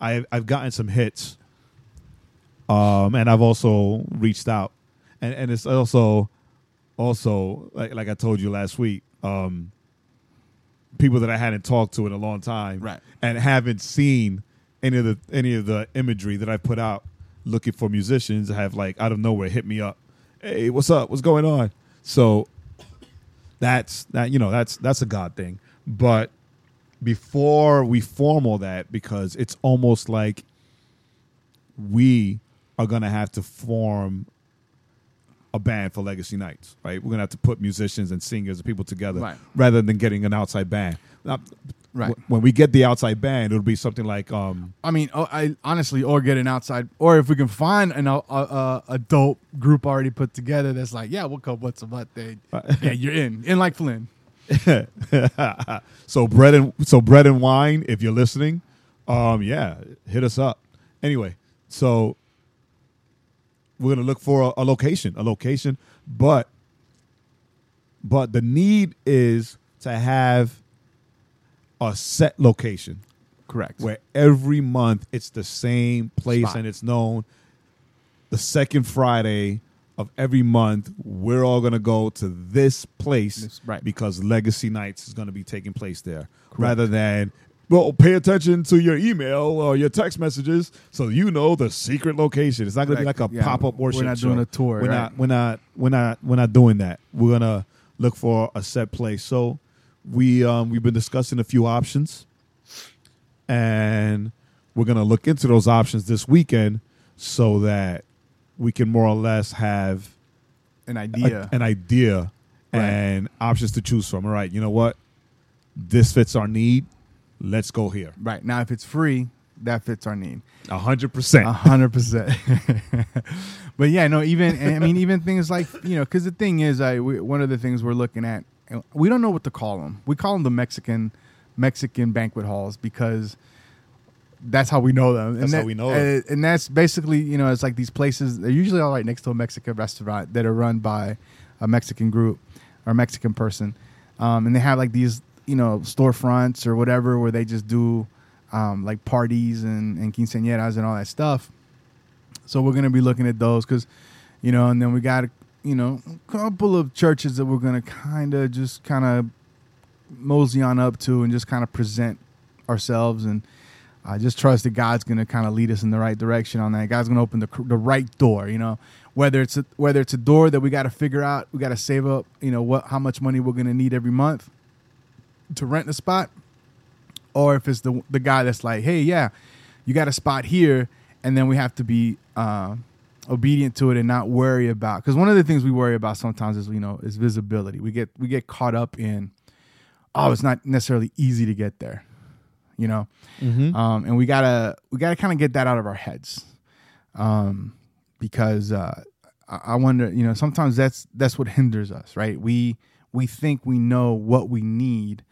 I, I've gotten some hits, um, and I've also reached out, and and it's also, also like like I told you last week, um, people that I hadn't talked to in a long time, Right. and haven't seen any of the any of the imagery that I put out looking for musicians have like out of nowhere hit me up. Hey, what's up? What's going on? So that's that you know that's that's a God thing. But before we form all that, because it's almost like we are gonna have to form a band for Legacy Nights, right? We're gonna have to put musicians and singers and people together Right. rather than getting an outside band. Now, Right. wh- When we get the outside band, it'll be something like um, I mean, oh, I honestly, or get an outside, or if we can find an, a, a, a dope group already put together that's like, yeah, we'll come once a month. Then, yeah, you're in, in like Flynn. so bread and so bread and wine. If you're listening, um, yeah, hit us up. Anyway, so we're gonna look for a, a location, a location, but but the need is to have a set location Correct. where every month it's the same place Spot. and it's known the second Friday of every month we're all going to go to this place This- right. because Legacy Nights is going to be taking place there rather than well pay attention to your email or your text messages so you know the secret location it's not going to be like a Yeah, pop-up we're not show. doing a tour, we're right. not we're not we're not we're not doing that we're going to look for a set place so we um we've been discussing a few options and we're going to look into those options this weekend so that we can more or less have An a- idea. an idea Right. and options to choose from. All right, you know what? This fits our need. Let's go here. right now, if it's free, that fits our need. A hundred percent. A hundred percent. But yeah, no. Even I mean, even things like you know, because the thing is, I we, one of the things we're looking at, we don't know what to call them. We call them the Mexican Mexican banquet halls because that's how we know them. That's and how we know and, and that's basically you know it's like these places. They're usually all right next to a Mexican restaurant that are run by a Mexican group or Mexican person, um, and they have like these you know storefronts or whatever where they just do um, like parties and, and quinceañeras and all that stuff. So we're gonna be looking at those because, you know, and then we got you know a couple of churches that we're gonna kind of just kind of mosey on up to and just kind of present ourselves and I just trust that God's gonna kind of lead us in the right direction on that. God's gonna open the the right door, you know, whether it's a, whether it's a door that we got to figure out, we got to save up, you know, what how much money we're gonna need every month to rent a spot, or if it's the the guy that's like, hey, yeah, you got a spot here, and then we have to be uh, obedient to it and not worry about because one of the things we worry about sometimes is you know is visibility. We get we get caught up in oh, it's not necessarily easy to get there, you know, um, and we gotta we gotta kind of get that out of our heads, um, because uh, I I wonder, you know, sometimes that's that's what hinders us, right? We we think we know what we need,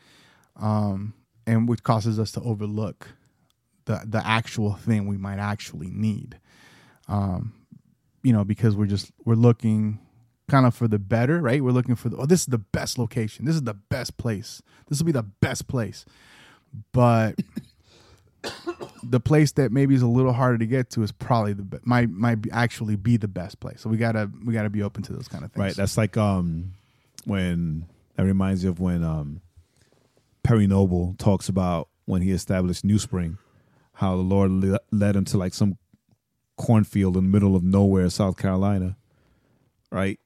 um, and which causes us to overlook the the actual thing we might actually need, um, you know, because we're just we're looking kind of for the better, right? We're looking for the oh, this is the best location, this is the best place, this will be the best place, but the place that maybe is a little harder to get to is probably the might might be actually be the best place. So we gotta we gotta be open to those kind of things. Right. That's like um when that reminds you of when um Perry Noble talks about when he established New Spring, how the Lord le- led him to like some cornfield in the middle of nowhere, South Carolina, right?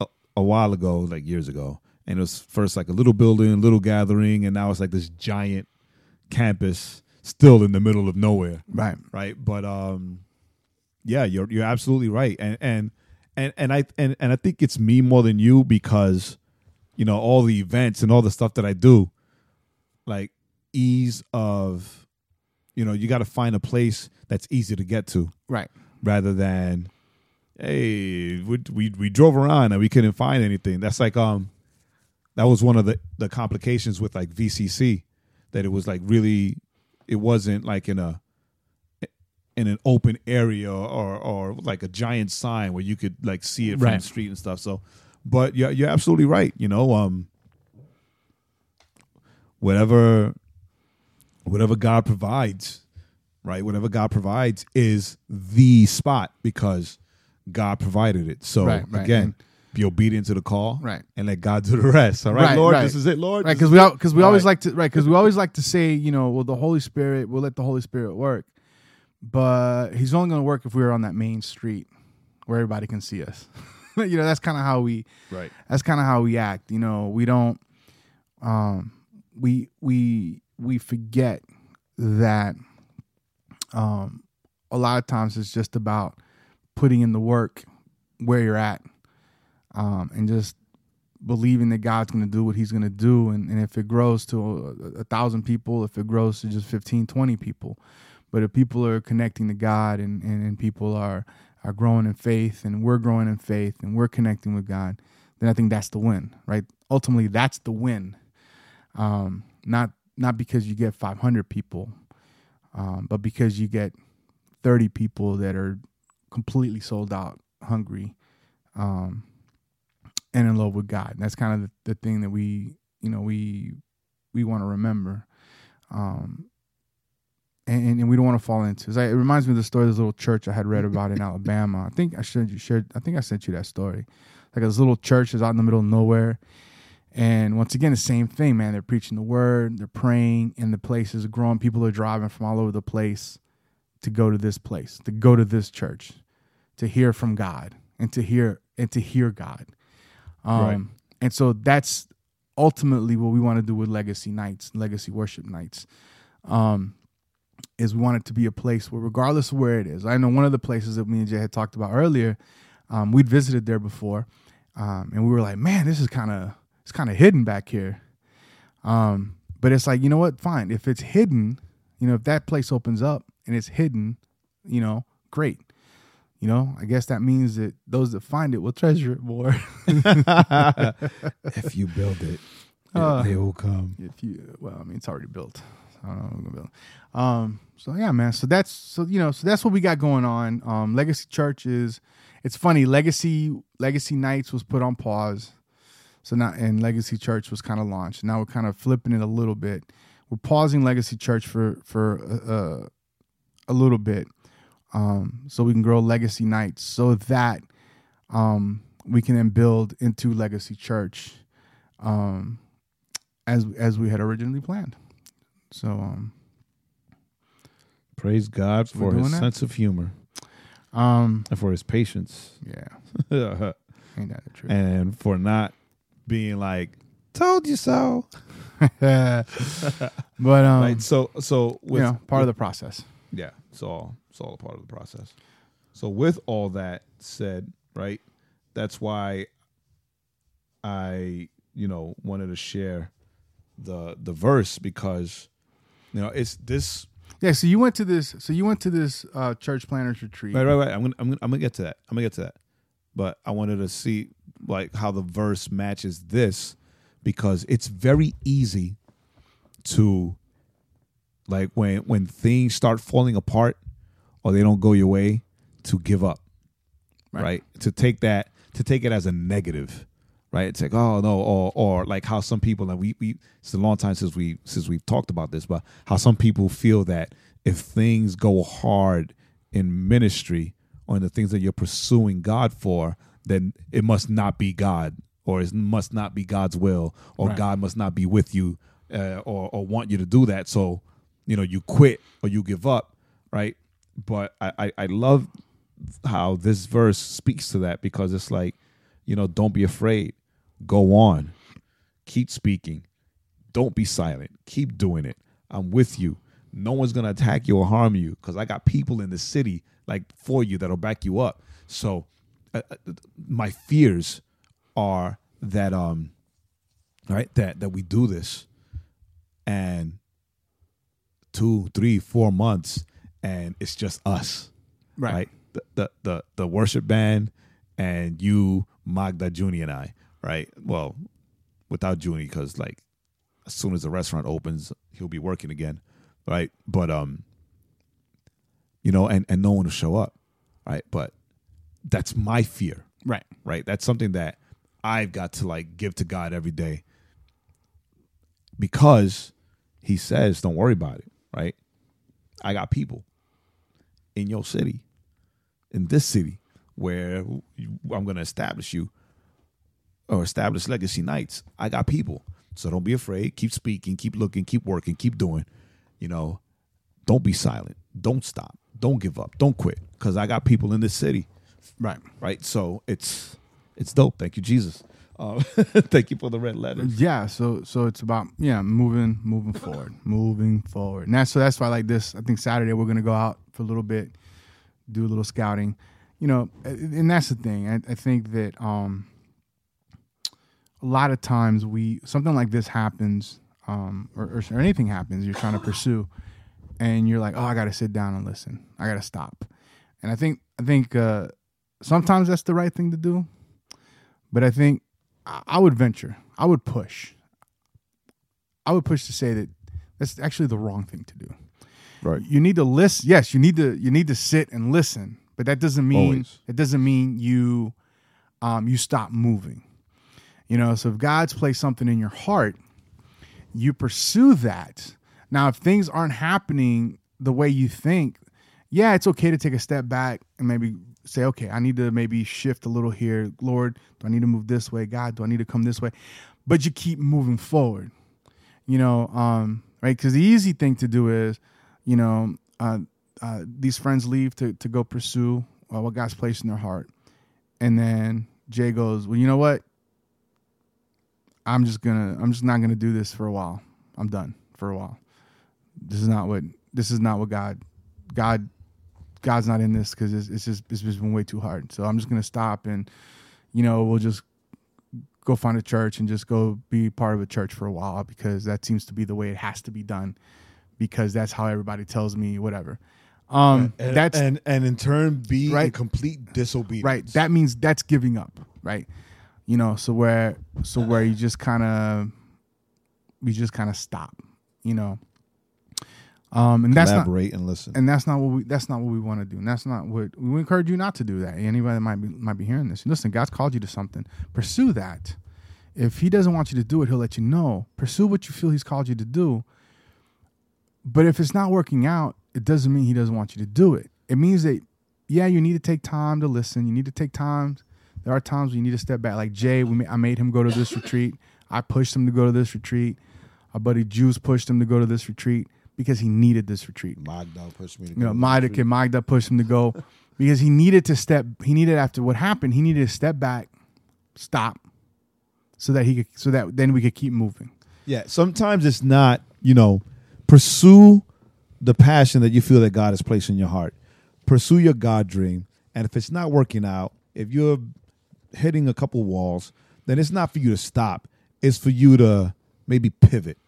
A, a while ago, like years ago. And it was first like a little building, little gathering, and now it's like this giant campus still in the middle of nowhere right right but um yeah you're you're absolutely right and and and and i and, and i think it's me more than you because you know all the events and all the stuff that i do like ease of you know you got to find a place that's easy to get to Right. rather than hey we, we we drove around and we couldn't find anything that's like um that was one of the the complications with like vcc that it was like really it wasn't like in a in an open area or or like a giant sign where you could like see it from Right. the street and stuff so but you're, you're absolutely right you know um whatever whatever god provides right whatever god provides is the spot because god provided it so Right, right. again be obedient to the call Right. and let god do the rest all right, lord this is it lord Right, because we because we always like to right because we always like to say you know well the Holy Spirit we'll let the Holy Spirit work, but He's only going to work if we're on that main street where everybody can see us. you know that's kind of how we Right. That's kind of how we act. You know we don't um we we we forget that um a lot of times it's just about putting in the work where you're at um, and just believing that God's going to do what he's going to do. And, and if it grows to a, a thousand people, if it grows to just 15, 20 people, but if people are connecting to God and, and, and people are, are growing in faith and we're growing in faith and we're connecting with God, then I think that's the win, right? Ultimately, that's the win. Um, not, not because you get 500 people, um, but because you get 30 people that are completely sold out, hungry, um, and in love with God. And that's kind of the, the thing that we, you know, we we want to remember. Um, and, and we don't want to fall into. Like, it reminds me of the story of this little church I had read about in Alabama. I think I you shared. I think I sent you that story. Like this little church is out in the middle of nowhere, and once again the same thing, man. They're preaching the word, they're praying, and the place is growing. People are driving from all over the place to go to this place, to go to this church, to hear from God, and to hear and to hear God. Um, Right. And so that's ultimately what we want to do with Legacy Nights, Legacy Worship Nights. Um, is we want it to be a place where, regardless of where it is, I know one of the places that me and Jae had talked about earlier, um, we'd visited there before, um, and we were like, man, this is kind of it's kind of hidden back here. Um, but it's like, you know what? Fine. If it's hidden, you know, if that place opens up and it's hidden, you know, great. You know, I guess that means that those that find it will treasure it more. if you build it Uh, they will come. if you well i mean it's already built i don't know what gonna build um so yeah man so that's so you know so that's what we got going on um legacy church is it's funny legacy legacy nights was put on pause so now and legacy church was kind of launched now we're kind of flipping it a little bit we're pausing legacy church for for uh, a little bit um so we can grow legacy nights so that um we can then build into legacy church um as as we had originally planned. So um Praise God for his that? sense of humor um and for his patience. yeah, and ain't that the truth? for not being like, told you so. but um right. So so you know, part of the process. Yeah, it's all it's all a part of the process. So with all that said, right, that's why I, you know, wanted to share the the verse because you know, it's this Yeah, so you went to this so you went to this uh church planners retreat. right, right, right. I'm gonna I'm gonna I'm gonna get to that. I'm gonna get to that. But I wanted to see like how the verse matches this because it's very easy to like when when things start falling apart or they don't go your way to give up right, to take that to take it as a negative right? It's like oh no or or like how some people and we we it's a long time since we since we've talked about this but how some people feel that if things go hard in ministry or in the things that you're pursuing god for then it must not be god or it must not be god's will or Right. god must not be with you uh, or or want you to do that. So you know you quit or you give up right? But I, I i love how this verse speaks to that because it's like you know don't be afraid. Go on. Keep speaking. Don't be silent. Keep doing it. I'm with you. No one's gonna attack you or harm you because i got people in the city like for you that'll back you up. So uh, uh, my fears are that um right that that we do this and two three four months and it's just us Right. the, the the the worship band and you magda junie and i right? Well without junie because like as soon as the restaurant opens he'll be working again right? But um you know and and no one will show up right? But that's my fear. Right. right? That's something that i've got to like give to god every day. Because he says don't worry about it right? I got people in your city in this city where i'm going to establish you or establish legacy nights. I got people. So don't be afraid. Keep speaking. Keep looking. Keep working. Keep doing. You know don't be silent. Don't stop. Don't give up. Don't quit. Because i got people in this city Right. right so it's it's dope thank you jesus uh, thank you for the red letters Yeah, so so it's about yeah, moving moving forward, moving forward. And that's so that's why like this. I think Saturday we're gonna go out for a little bit, do a little scouting, you know. And that's the thing. I, I think that um, a lot of times we something like this happens, um, or, or, or anything happens. You're trying to pursue, and you're like, oh, I got to sit down and listen. I got to stop. And I think I think uh, sometimes that's the right thing to do, but I think I would venture, I would push. I would push to say that that's actually the wrong thing to do. right You need to listen. Yes, you need to you need to sit and listen, but that doesn't mean Always. it doesn't mean you um, you stop moving. You know, so if God's placed something in your heart, you pursue that. Now, if things aren't happening the way you think, yeah, it's okay to take a step back and maybe say, okay, I need to maybe shift a little here. Lord, do I need to move this way? God, do I need to come this way? But you keep moving forward, you know, um, right? Because the easy thing to do is, you know, uh, uh, these friends leave to, to go pursue uh, what God's placed in their heart. And then Jae goes, well, you know what? I'm just gonna I'm just not gonna do this for a while. I'm done for a while. This is not what this is not what God God God's not in this because it's, it's just it's just been way too hard. So I'm just gonna stop and you know we'll just go find a church and just go be part of a church for a while because that seems to be the way it has to be done because that's how everybody tells me whatever. Um, and, that's and and in turn be in Right. complete disobedience right that means that's giving up right you know so where so where you just kind of you just kind of stop, you know. Um, and that's not, Collaborate and listen. and that's not what we that's not what we want to do. And that's not what we encourage you not to do that. Anybody that might be might be hearing this. Listen god's called you to something. Pursue that. If he doesn't want you to do it he'll let you know. Pursue what you feel he's called you to do. But if it's not working out it doesn't mean he doesn't want you to do it. It means that yeah you need to take time to listen. You need to take time there are times when you need to step back. Like Jae we i made him go to this retreat. I pushed him to go to this retreat. Our buddy juice pushed him to go to this retreat because he needed this retreat Magda pushed me to you know, go Magda, kid Magda pushed him to go because he needed to step. He needed after what happened. He needed to step back, stop, so that he could, so that then we could keep moving. Yeah, sometimes it's not, you know, pursue the passion that you feel that God has placed in your heart. Pursue your God dream. And if it's not working out, if you're hitting a couple walls, then it's not for you to stop. It's for you to maybe pivot,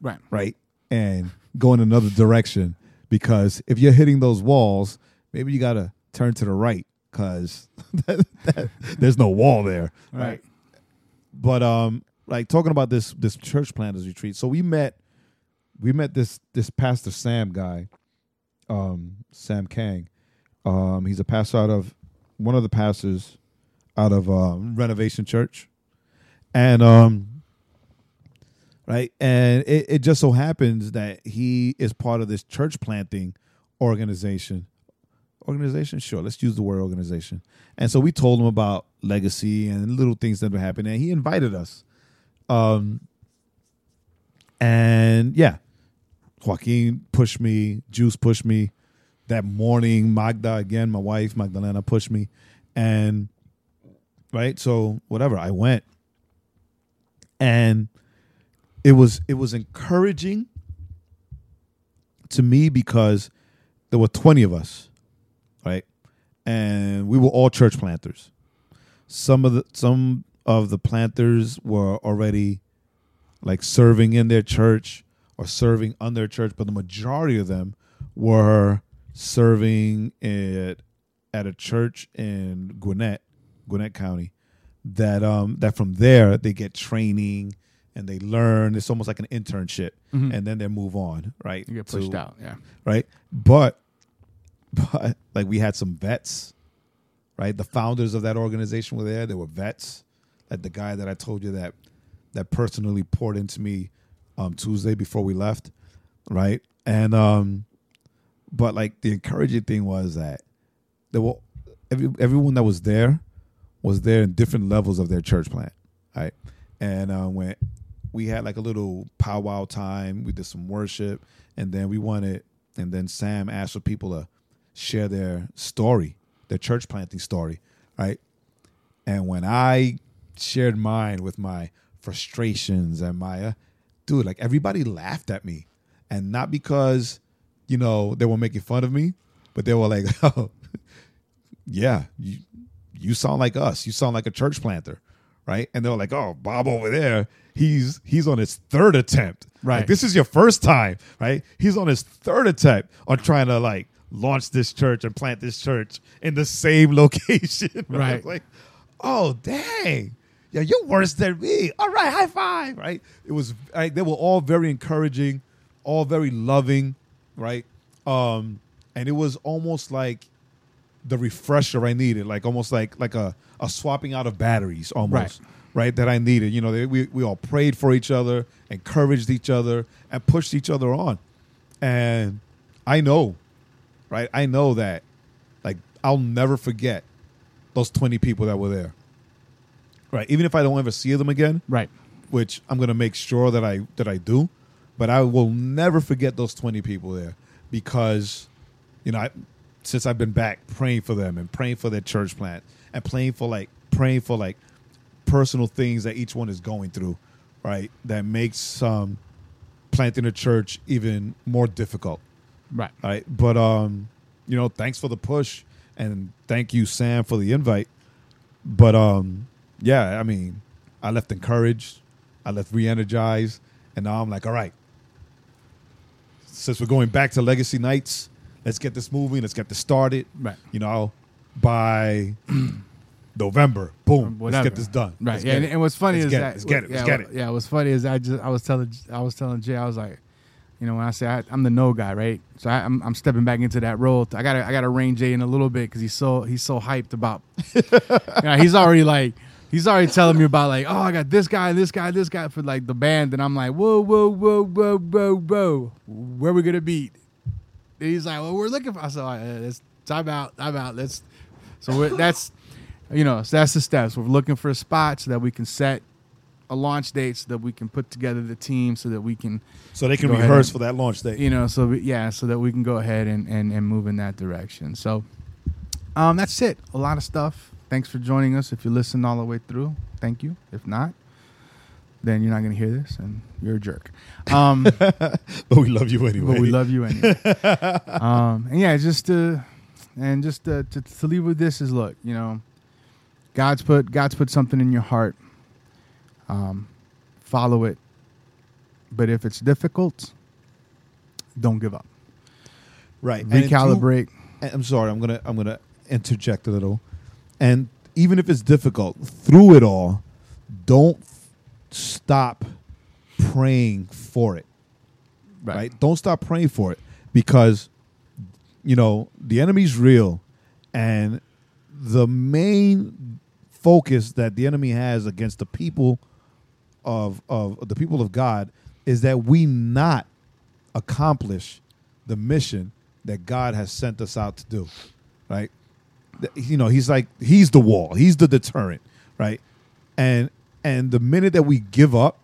Right. right? And go in another direction. Because if you're hitting those walls, maybe you got to turn to the right because there's no wall there. Right. But um, like talking about this this church planters retreat. So we met we met this this pastor Sam guy, um, Sam Kang. Um, he's a pastor out of one of the pastors out of um, Renovation Church, and um, right, and it, it just so happens that he is part of this church planting organization. Organization, sure. Let's use the word organization. And so we told him about legacy and little things that were happening, and he invited us. Um, and yeah, Joaquin pushed me, Juice pushed me. That morning, Magda again, my wife Magdalena pushed me, and right, so whatever, I went, and it was it was encouraging to me because there were twenty of us, right, and we were all church planters. Some of the some of the planters were already like serving in their church or serving on their church, but the majority of them were serving at at a church in Gwinnett, Gwinnett County. That um that from there they get training and they learn. It's almost like an internship, and then they move on, right? You get pushed to- out. Yeah. right? But but like we had some vets, right? The founders of that organization were there. They were vets. Like the guy that I told you that that personally poured into me um Tuesday before we left, right? And um but like the encouraging thing was that there were every everyone that was there was there in different levels of their church plant, right? And uh, when we had like a little powwow time, we did some worship, and then we wanted, and then Sam asked for people to share their story, their church planting story, right? And when I shared mine with my frustrations and my, uh, dude, like everybody laughed at me, and not because, you know, they were making fun of me, but they were like, oh, yeah, you you sound like us. You sound like a church planter, right? And they were like, "Oh, Bob over there, he's he's on his third attempt. Right. Like, this is your first time, right? He's on his third attempt on trying to like launch this church and plant this church in the same location. Right. like, oh dang. Yeah, you're worse than me. All right, high five. Right? It was like they were all very encouraging, all very loving, right? Um, and it was almost like the refresher I needed, like almost like like a, a swapping out of batteries almost. Right. that I needed. You know, they, we we all prayed for each other, encouraged each other, and pushed each other on. And I know, right? I know that like I'll never forget those 20 people that were there. Right. Even if I don't ever see them again, Right. which I'm gonna make sure that I that I do, but I will never forget those 20 people there because, you know, I, since I've been back praying for them and praying for their church plant and praying for like praying for like personal things that each one is going through, right? That makes um, planting a church even more difficult. Right. Right. But um, you know, thanks for the push and thank you, Sam, for the invite. But um, yeah, I mean, I left encouraged, I left re-energized, and now I'm like, all right. Since we're going back to Legacy Nights, let's get this moving. Let's get this started. Right. You know, by November, boom, let's get this done. Right. Let's yeah. And, and what's funny Let's is get that it. Let's get it. Yeah, Let's get it. Yeah. What's funny is I just I was telling I was telling Jae I was like, you know, when I say I, I'm the no guy, right? So I, I'm I'm stepping back into that role. I got to I got to rein Jae in a little bit because he's so he's so hyped about. you know, he's already like. He's already telling me about like, oh, I got this guy, this guy, this guy for like the band, and I'm like, whoa, whoa, whoa, whoa, whoa, whoa, where we gonna beat? He's like, well, we're looking for. I said, all right, let's time out, time out. Let's. So we're, that's, you know, so that's the steps. We're looking for a spot so that we can set a launch date, so that we can put together the team, so that we can. So they can rehearse and- for that launch date. You know, so we, yeah, so that we can go ahead and, and and move in that direction. So, um, that's it. A lot of stuff. Thanks for joining us. If you listen all the way through, thank you. If not, then you're not going to hear this, and you're a jerk. Um, but we love you anyway. But we love you anyway. um, and yeah, just to and just to, to to leave with this is look, you know, God's put God's put something in your heart. Um, follow it, but if it's difficult, don't give up. right through- Recalibrate. I'm sorry, I'm gonna I'm gonna interject a little, and even if it's difficult, through it all, don't stop praying for it. Right. Don't stop praying for it because you know the enemy's real, and the main focus that the enemy has against the people of of the people of God is that we not accomplish the mission that God has sent us out to do. Right? You know, he's like he's the wall. He's the deterrent, right? And and the minute that we give up,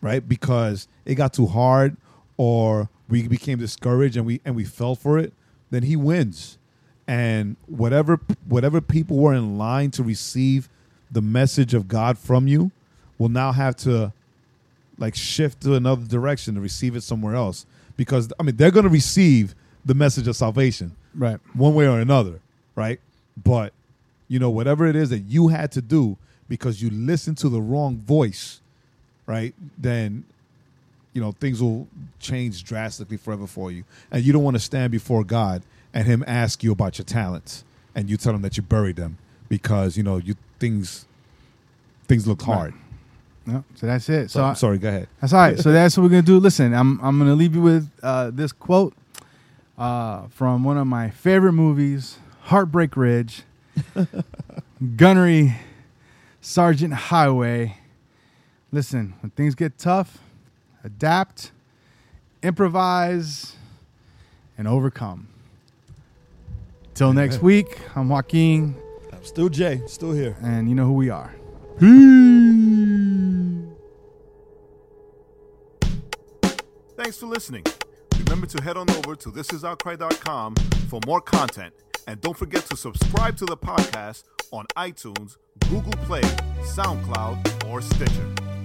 right? Because it got too hard or we became discouraged and we and we fell for it, then he wins. And whatever whatever people were in line to receive the message of God from you will now have to like shift to another direction to receive it somewhere else because I mean they're going to receive the message of salvation Right. one way or another, right? But you know whatever it is that you had to do because you listen to the wrong voice, right? Then you know things will change drastically forever for you, and you don't want to stand before God and Him ask you about your talents, and you tell Him that you buried them because you know you things things look hard. No, so that's it. So, So, I'm sorry. Go ahead. That's all right. So that's what we're gonna do. Listen, I'm I'm gonna leave you with uh, this quote uh, from one of my favorite movies, Heartbreak Ridge, Gunnery Sergeant Highway. Listen, when things get tough, adapt, improvise, and overcome. Till next week, I'm Joaquin. I'm still Jae, still here. And you know who we are. Thanks for listening. Remember to head on over to thisisoutcry.com for more content. And don't forget to subscribe to the podcast on iTunes, Google Play, SoundCloud, or Stitcher.